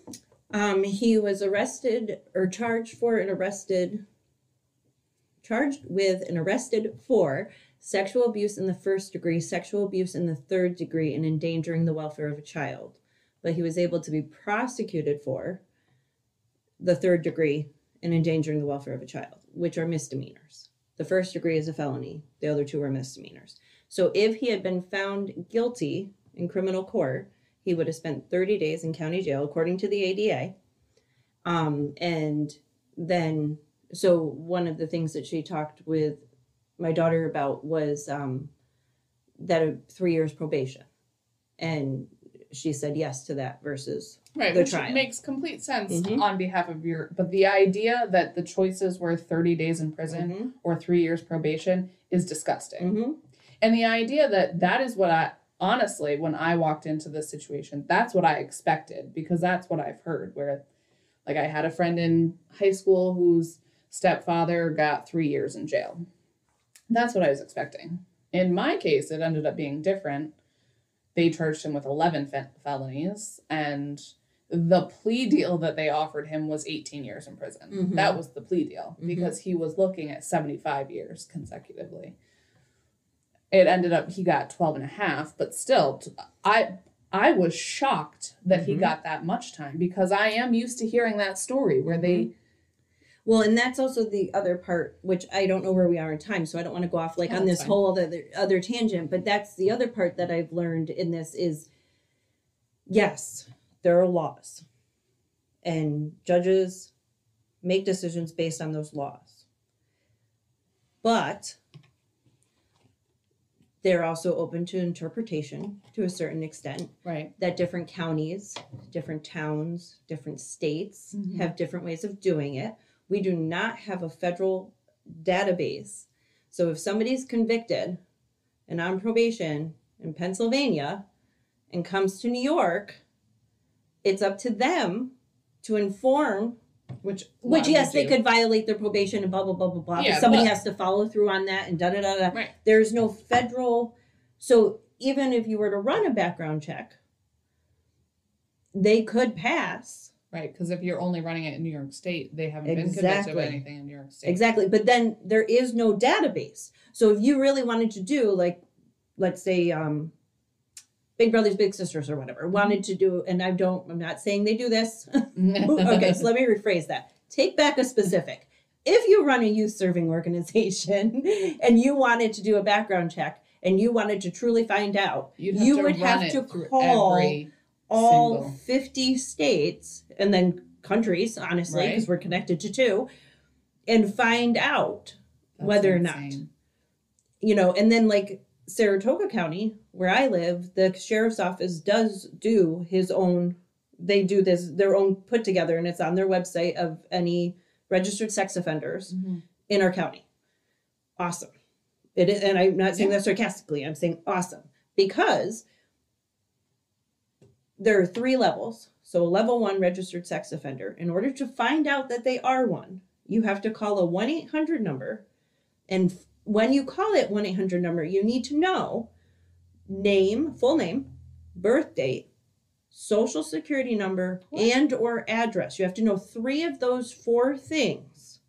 Um, he was arrested or charged for and arrested, charged with and arrested for sexual abuse in the first degree, sexual abuse in the third degree, and endangering the welfare of a child. But he was able to be prosecuted for the third degree and endangering the welfare of a child, which are misdemeanors. The first degree is a felony, the other two are misdemeanors. So if he had been found guilty in criminal court, he would have spent 30 days in county jail, according to the ADA. Um, and then, so one of the things that she talked with my daughter about was um, that a three years probation. And she said yes to that versus Right, the which trial. makes complete sense Mhm. on behalf of your. But the idea that the choices were thirty days in prison Mhm, or three years probation is disgusting. mhm. And the idea that that is what I honestly, when I walked into this situation, that's what I expected because that's what I've heard. Where, like, I had a friend in high school whose stepfather got three years in jail. That's what I was expecting. In my case, it ended up being different. They charged him with 11 fe- felonies, and the plea deal that they offered him was 18 years in prison. Mhm. That was the plea deal Mhm. because he was looking at 75 years consecutively it ended up he got 12 and a half but still i i was shocked that he Mhm. got that much time because i am used to hearing that story where they Well, and that's also the other part, which I don't know where we are in time, so I don't want to go off like Oh, on this fine. whole other other tangent. But that's the other part that I've learned in this is, yes, there are laws, and judges make decisions based on those laws. But they're also open to interpretation to a certain extent right that different counties, different towns, different states Mhm. have different ways of doing it. We do not have a federal database. So if somebody's convicted and on probation in Pennsylvania and comes to New York, it's up to them to inform which which yes, they do. could violate their probation and blah blah blah blah blah. Yeah, but somebody but- has to follow through on that and da da da da. Right. There's no federal. So even if you were to run a background check, they could pass right because if you're only running it in new york state they haven't been convicted Exactly. of anything in new york state exactly. But then there is no database. So if you really wanted to do like, let's say, um, Big Brothers Big Sisters or whatever mm-hmm. wanted to do, and I don't. I'm not saying they do this. <laughs> <laughs> okay, so let me rephrase that. Take back a specific. If you run a youth serving organization <laughs> and you wanted to do a background check and you wanted to truly find out, You'd have you to would have to call all single- 50 states and then countries, honestly, Right. because we're connected to two, and find out That's whether or not you know, and then like Saratoga County, where I live, the sheriff's office does do his own. They do this their own put together, and it's on their website of any registered sex offenders Mhm. in our county. Awesome. It is, and I'm not saying that sarcastically. I'm saying awesome because there are three levels. So, a level one registered sex offender. In order to find out that they are one, you have to call a 1 800 number. And when you call it 1 800 number, you need to know name, full name, birth date, social security number, What? and or address. You have to know three of those four things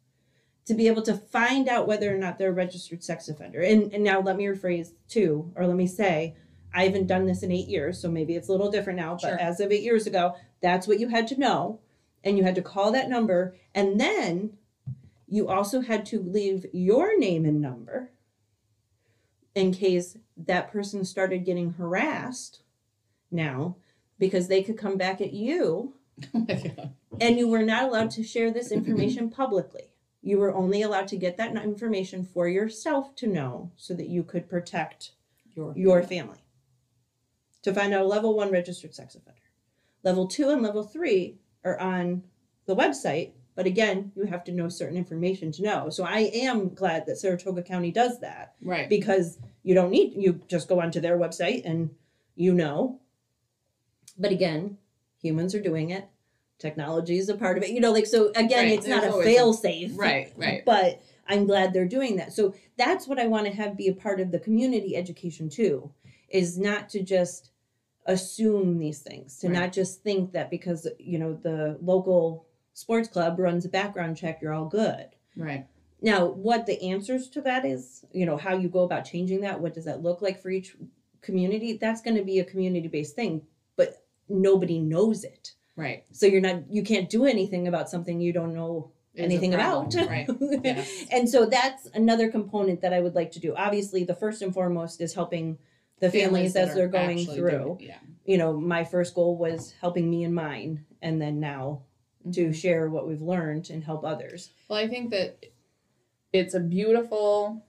to be able to find out whether or not they're a registered sex offender. And, and now let me rephrase too, or let me say, I haven't done this in eight years, so maybe it's a little different now. But Sure. as of eight years ago, that's what you had to know. And you had to call that number. And then you also had to leave your name and number in case that person started getting harassed now because they could come back at you <laughs> Oh and you were not allowed to share this information <clears throat> publicly. You were only allowed to get that information for yourself to know so that you could protect Your, your family. To find out a level one registered sex offender. Level two and level three are on the website, but again, you have to know certain information to know. So I am glad that Saratoga County does that right because you don't need you just go onto their website and you know. But again, humans are doing it. Technology is a part of it. You know, like so again, Right, it's not there's a a- fail safe. right right But I'm glad they're doing that. So that's what I want to have be a part of the community education too, is not to just assume these things, to Right. not just think that because you know the local sports club runs a background check, you're all good. right Now, what the answers to that is, you know, how you go about changing that, what does that look like for each community? That's going to be a community based thing, but nobody knows it. right So you're not, you can't do anything about something you don't know anything about. right <laughs> yes. and so that's another component that I would like to do. Obviously, the first and foremost is helping the families, that as they're going through. doing- yeah You know, my first goal was helping me and mine, and then now to share what we've learned and help others. Well, I think that it's a beautiful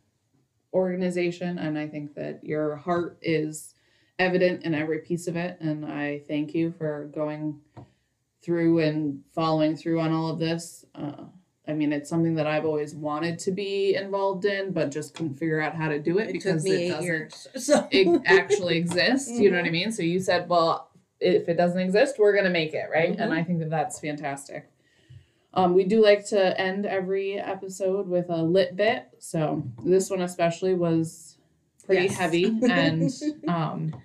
organization, and I think that your heart is evident in every piece of it. And I thank you for going through and following through on all of this. Uh, I mean, it's something that I've always wanted to be involved in, but just couldn't figure out how to do it It because it doesn't years. <laughs> So it actually exist. You know what I mean? So you said, well, if it doesn't exist, we're gonna make it, right? And I think that that's fantastic. Um, we do like to end every episode with a lit bit. So this one especially was pretty Yes. heavy, <laughs> and um,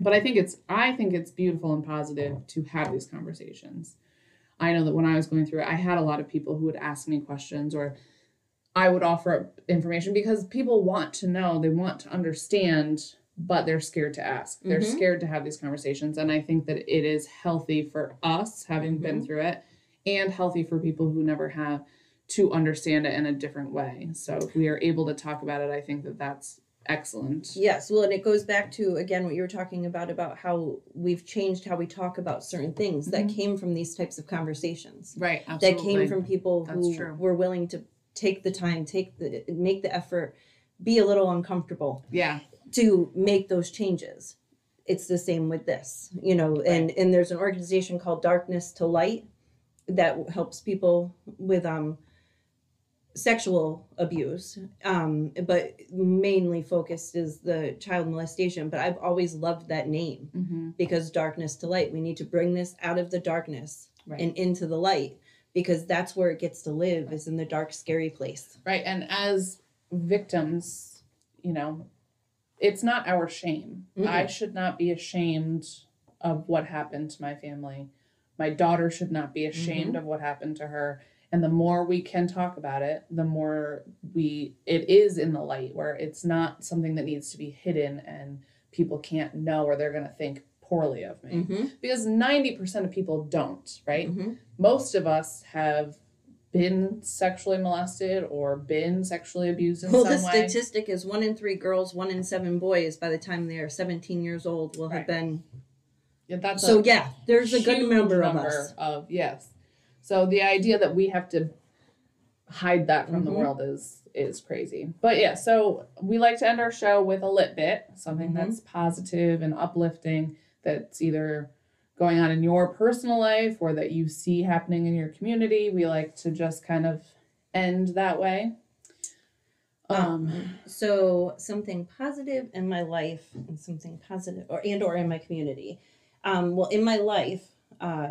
but I think it's I think it's beautiful and positive to have these conversations. I know that when I was going through it, I had a lot of people who would ask me questions or I would offer up information because people want to know, they want to understand, but they're scared to ask. They're Mhm. scared to have these conversations. And I think that it is healthy for us, having been through it, and healthy for people who never have to understand it in a different way. So if we are able to talk about it, I think that that's excellent. Yes, well, and it goes back to again what you were talking about about how we've changed how we talk about certain things that Mhm. came from these types of conversations. Right. Absolutely. That came from people That's who true. were willing to take the time, take the make the effort, be a little uncomfortable Yeah. To make those changes. It's the same with this, you know, and and there's an organization called Darkness to Light that helps people with um sexual abuse um but mainly focused is the child molestation but i've always loved that name Mm-hmm. because darkness to light we need to bring this out of the darkness Right. and into the light because that's where it gets to live is in the dark scary place Right. And as victims, you know, it's not our shame. Mm-mm. I should not be ashamed of what happened to my family. My daughter should not be ashamed of what happened to her. And the more we can talk about it, the more we it is in the light where it's not something that needs to be hidden and people can't know or they're going to think poorly of me. mm-hmm. Because 90% of people don't, right? Mm-hmm. most of us have been sexually molested or been sexually abused in well some the way. statistic is one in three girls one in seven boys by the time they are 17 years old will have been Yeah, that's so yeah there's a good huge number of us of yes. So the idea that we have to hide that from the Mhm. world is is crazy. But yeah, so we like to end our show with a lit bit, something Mhm. that's positive and uplifting that's either going on in your personal life or that you see happening in your community. We like to just kind of end that way. Um so something positive in my life and something positive or and or in my community um, well in my life uh,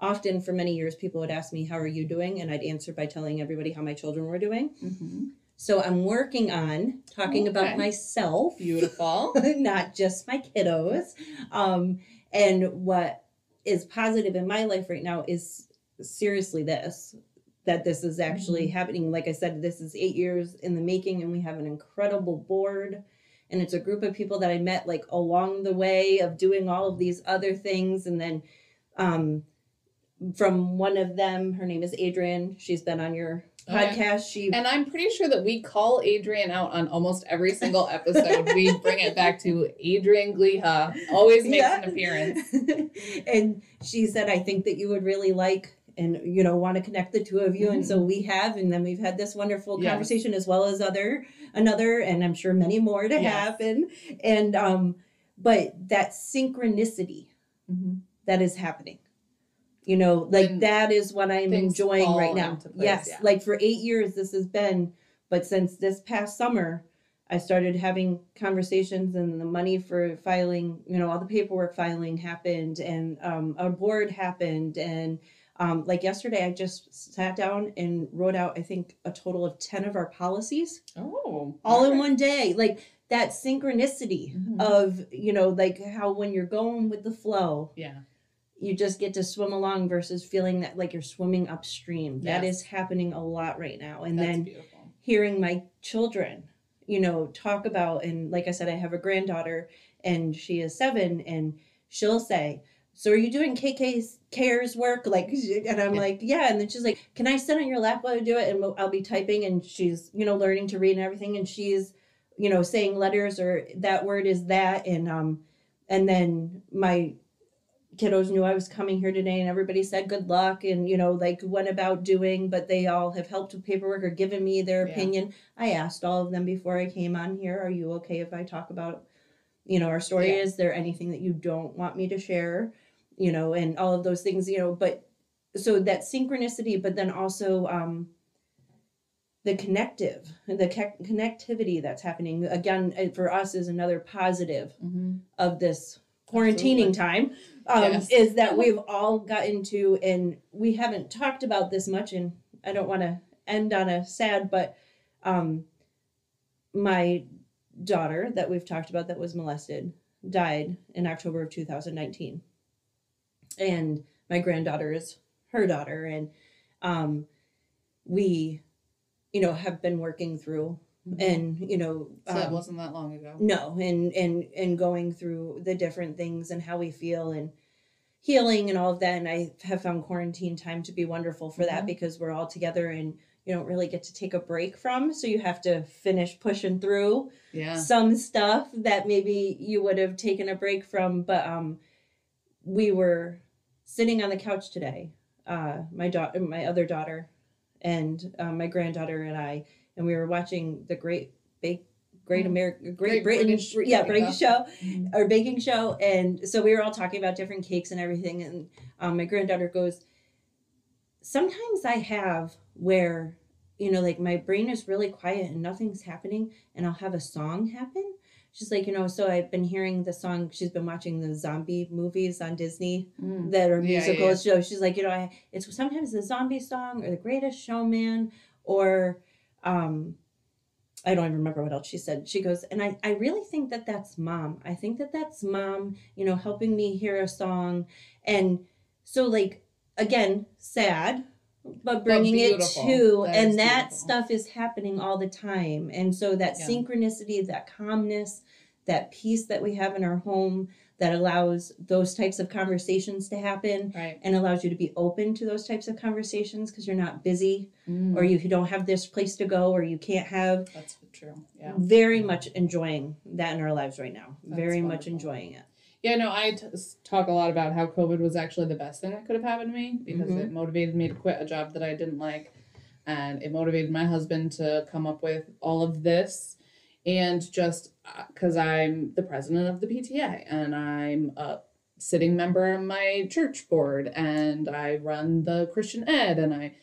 often for many years people would ask me how are you doing and i'd answer by telling everybody how my children were doing mhm. so i'm working on talking Okay. about myself beautiful. <laughs> not just my kiddos um, and what is positive in my life right now is seriously this that this is actually happening. Like i said this is eight years in the making and we have an incredible board and it's a group of people that i met like along the way of doing all of these other things and then um, from one of them her name is adrian she's been on your Okay. podcast she And I'm pretty sure that we call Adrian out on almost every single episode. we <laughs> bring it back to Adrian Gliha, always makes Yeah. an appearance. <laughs> and she said, I think that you would really like and you know want to connect the two of you and so we have and then we've had this wonderful Yes. conversation as well as other another and i'm sure many more to Yes. happen and um but that synchronicity Mhm. that is happening you know like When that is what i'm things enjoying fall right now into place, yes yeah. like for eight years this has been but since this past summer i started having conversations and the money for filing you know all the paperwork filing happened and um, a board happened and um, like yesterday i just sat down and wrote out i think a total of 10 of our policies Oh. all in one day like that synchronicity Mhm. of you know like how when you're going with the flow Yeah. You just get to swim along versus feeling that like you're swimming upstream. That is happening a lot right now. And That's then beautiful. hearing my children you know talk about and like i said i have a granddaughter and she is seven and she'll say so are you doing kk's cares work? Like and i'm Yeah. like yeah. And then she's like can i sit on your lap while i do it? And i'll be typing and she's you know learning to read and everything and she's you know saying letters or that word is that. And um and then my kiddos knew I was coming here today and everybody said good luck and you know like went about doing but they all have helped with paperwork or given me their Yeah. opinion. I asked all of them before I came on here, are you okay if I talk about you know our story Yeah. is there anything that you don't want me to share? You know, and all of those things, you know, but so that synchronicity but then also um the connective the co- connectivity that's happening again for us is another positive Mm-hmm. of this quarantining time um, Yes. is that we've all gotten to and we haven't talked about this much and i don't want to end on a sad but um, my daughter that we've talked about that was molested died in october of 2019 and my granddaughter is her daughter and um, we you know have been working through and you know so that um, wasn't that long ago. no and and and going through the different things and how we feel and healing and all of that and i have found quarantine time to be wonderful for that Mhm. because we're all together and you don't really get to take a break from so you have to finish pushing through Yeah. some stuff that maybe you would have taken a break from but um we were sitting on the couch today uh my daughter my other daughter and um, my granddaughter and i and we were watching the great bake great Mhm. america great, Great britain British yeah Baking baking show Mhm. or baking show and so we were all talking about different cakes and everything and um, my granddaughter goes sometimes i have where you know like my brain is really quiet and nothing's happening and i'll have a song happen she's like you know so i've been hearing the song she's been watching the zombie movies on disney Mm. that are Yeah, musical yeah. shows she's like you know I, it's sometimes the zombie song or the greatest showman or um I don't even remember what else she said. She goes, and I, I really think that that's mom. I think that that's mom, you know, helping me hear a song. And so, like, again, sad, but bringing it to, That and that beautiful. stuff is happening all the time. And so, that Yeah. synchronicity, that calmness, that peace that we have in our home that allows those types of conversations to happen Right. and allows you to be open to those types of conversations because you're not busy Mm. or you don't have this place to go or you can't have That's true. Yeah. very much enjoying that in our lives right now. That's very much enjoying it. Yeah, no, I t- talk a lot about how COVID was actually the best thing that could have happened to me because Mhm. it motivated me to quit a job that I didn't like. And it motivated my husband to come up with all of this. And just because I'm the president of the PTA and I'm a sitting member on my church board and I run the Christian Ed and I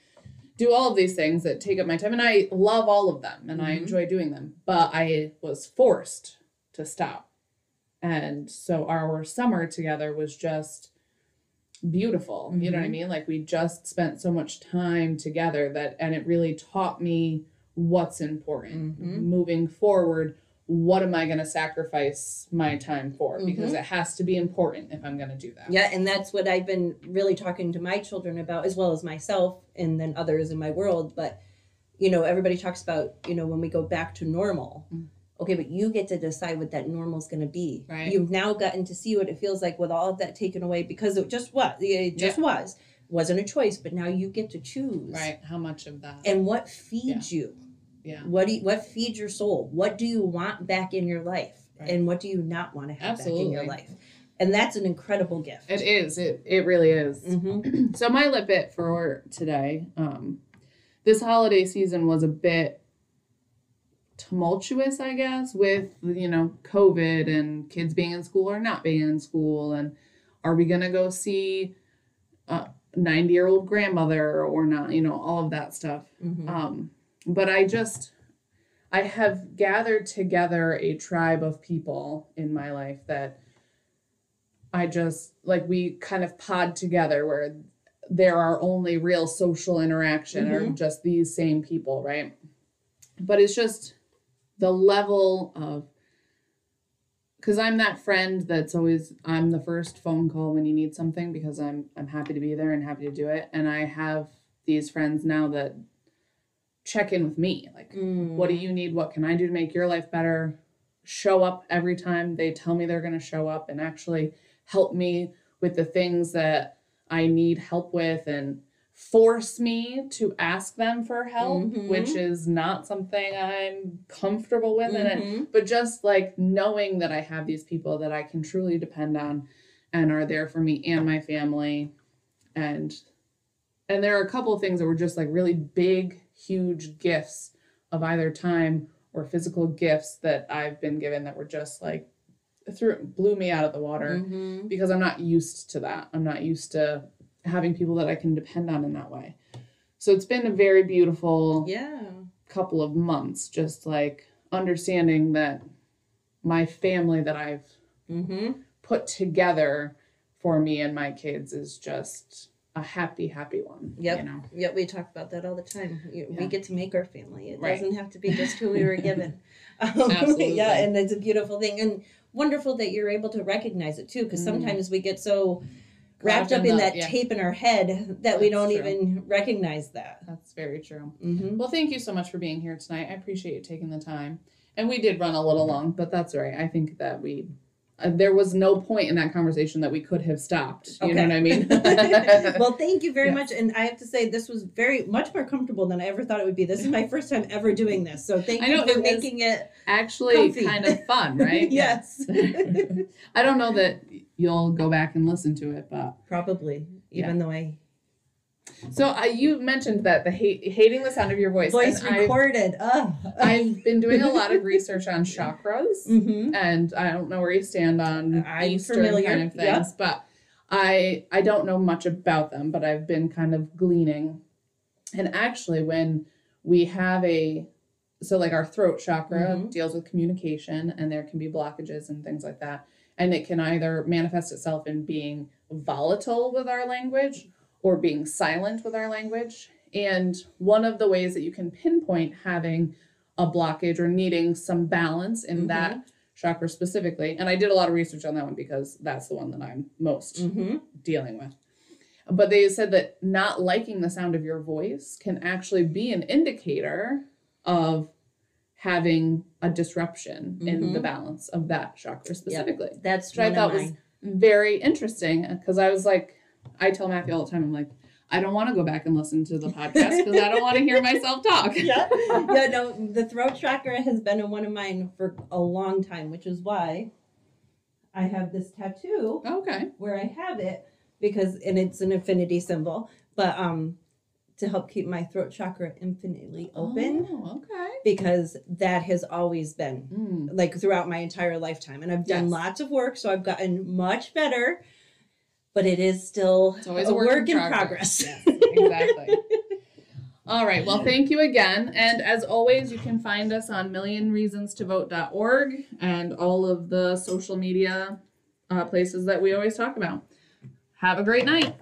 do all of these things that take up my time and I love all of them and I Mhm. enjoy doing them. But I was forced to stop. And so our summer together was just beautiful. You know what I Mhm. mean? Like we just spent so much time together that and it really taught me what's important Mhm. moving forward. What am I going to sacrifice my time for? Because it has to be important if I'm going to do that. Yeah, and that's what I've been really talking to my children about as well as myself and then others in my world. But, you know, everybody talks about, you know, when we go back to normal. Mm. Okay, but you get to decide what that normal is going to be. Right. You've now gotten to see what it feels like with all of that taken away because it just was. It just was wasn't a choice, but now you get to choose. Right. How much of that? And what feeds yeah. you? Yeah. What do you, what feeds your soul? What do you want back in your life? Right. And what do you not want to have Absolutely. back in your life? And that's an incredible gift. It is. It it really is. Mm-hmm. <clears throat> so my lip bit for today, um, this holiday season was a bit tumultuous, I guess, with you know COVID and kids being in school or not being in school, and are we gonna go see uh, 90 year old grandmother or not, you know, all of that stuff. Mm-hmm. Um, but I just, I have gathered together a tribe of people in my life that I just like we kind of pod together where there are only real social interaction mm-hmm. or just these same people, right? But it's just the level of because I'm that friend that's always I'm the first phone call when you need something because I'm I'm happy to be there and happy to do it. And I have these friends now that check in with me like Mm. what do you need? What can i do to make your life better? Show up every time they tell me they're going to show up and actually help me with the things that i need help with and force me to ask them for help Mhm. which is not something i'm comfortable with and it Mhm. but just like knowing that I have these people that I can truly depend on and are there for me and my family. And and there are a couple of things that were just like really big, huge gifts of either time or physical gifts that I've been given that were just like threw blew me out of the water Mhm. because I'm not used to that. I'm not used to having people that I can depend on in that way. So it's been a very beautiful Yeah. couple of months, just like understanding that my family that I've Mm-hmm. put together for me and my kids is just a happy, happy one. Yep. You know? Yeah, we talk about that all the time. You- Yeah. We get to make our family. It Right. doesn't have to be just who we were <laughs> given. Um, <laughs> Absolutely. yeah, and it's a beautiful thing and wonderful that you're able to recognize it too. Because Mm. sometimes we get so wrapped up in the- that yeah. tape in our head that we don't true. even recognize that. That's very true. Mm-hmm. Well, thank you so much for being here tonight. I appreciate you taking the time. And we did run a little long, but that's all right. I think that we, uh, there was no point in that conversation that we could have stopped. You know what I mean? <laughs> well, thank you very Yes. much. And I have to say, this was very much more comfortable than I ever thought it would be. This is my first time ever doing this. So thank I you know, for it making it. Actually, Comfy. kind of fun, <laughs> right? yes. <laughs> I don't know that you'll go back and listen to it, but Probably, even though I so uh, you mentioned that the hate, hating the sound of your voice. voice I've, recorded. Oh. I've been doing a lot of <laughs> research on chakras. hmm and I don't know where you stand on I'm Eastern familiar, kind of things, yeah. but I I don't know much about them, but I've been kind of gleaning. And actually, when we have a so like our throat chakra Mhm. deals with communication, and there can be blockages and things like that, and it can either manifest itself in being volatile with our language or being silent with our language. And one of the ways that you can pinpoint having a blockage or needing some balance in Mhm. that chakra specifically. And I did a lot of research on that one because that's the one that I'm most hmm dealing with. But they said that not liking the sound of your voice can actually be an indicator of having a disruption in the Mhm. balance of that chakra specifically. That's Which I thought was. Very interesting because I was like, I tell Matthew all the time, I'm like, I don't want to go back and listen to the podcast because I don't want to hear myself talk. <laughs> yeah, <laughs> yeah. No, the throat chakra has been in one of mine for a long time, which is why I have this tattoo Okay. where I have it because, and it's an infinity symbol, but um, to help keep my throat chakra infinitely open Oh, okay. because that has always been Mm. like throughout my entire lifetime, and I've done Yes. lots of work, so I've gotten much better. But it is still It's always a work, in progress. Yes, exactly. <laughs> All right. Well, thank you again. And as always, you can find us on millionreasonstovote.org and all of the social media uh, places that we always talk about. Have a great night.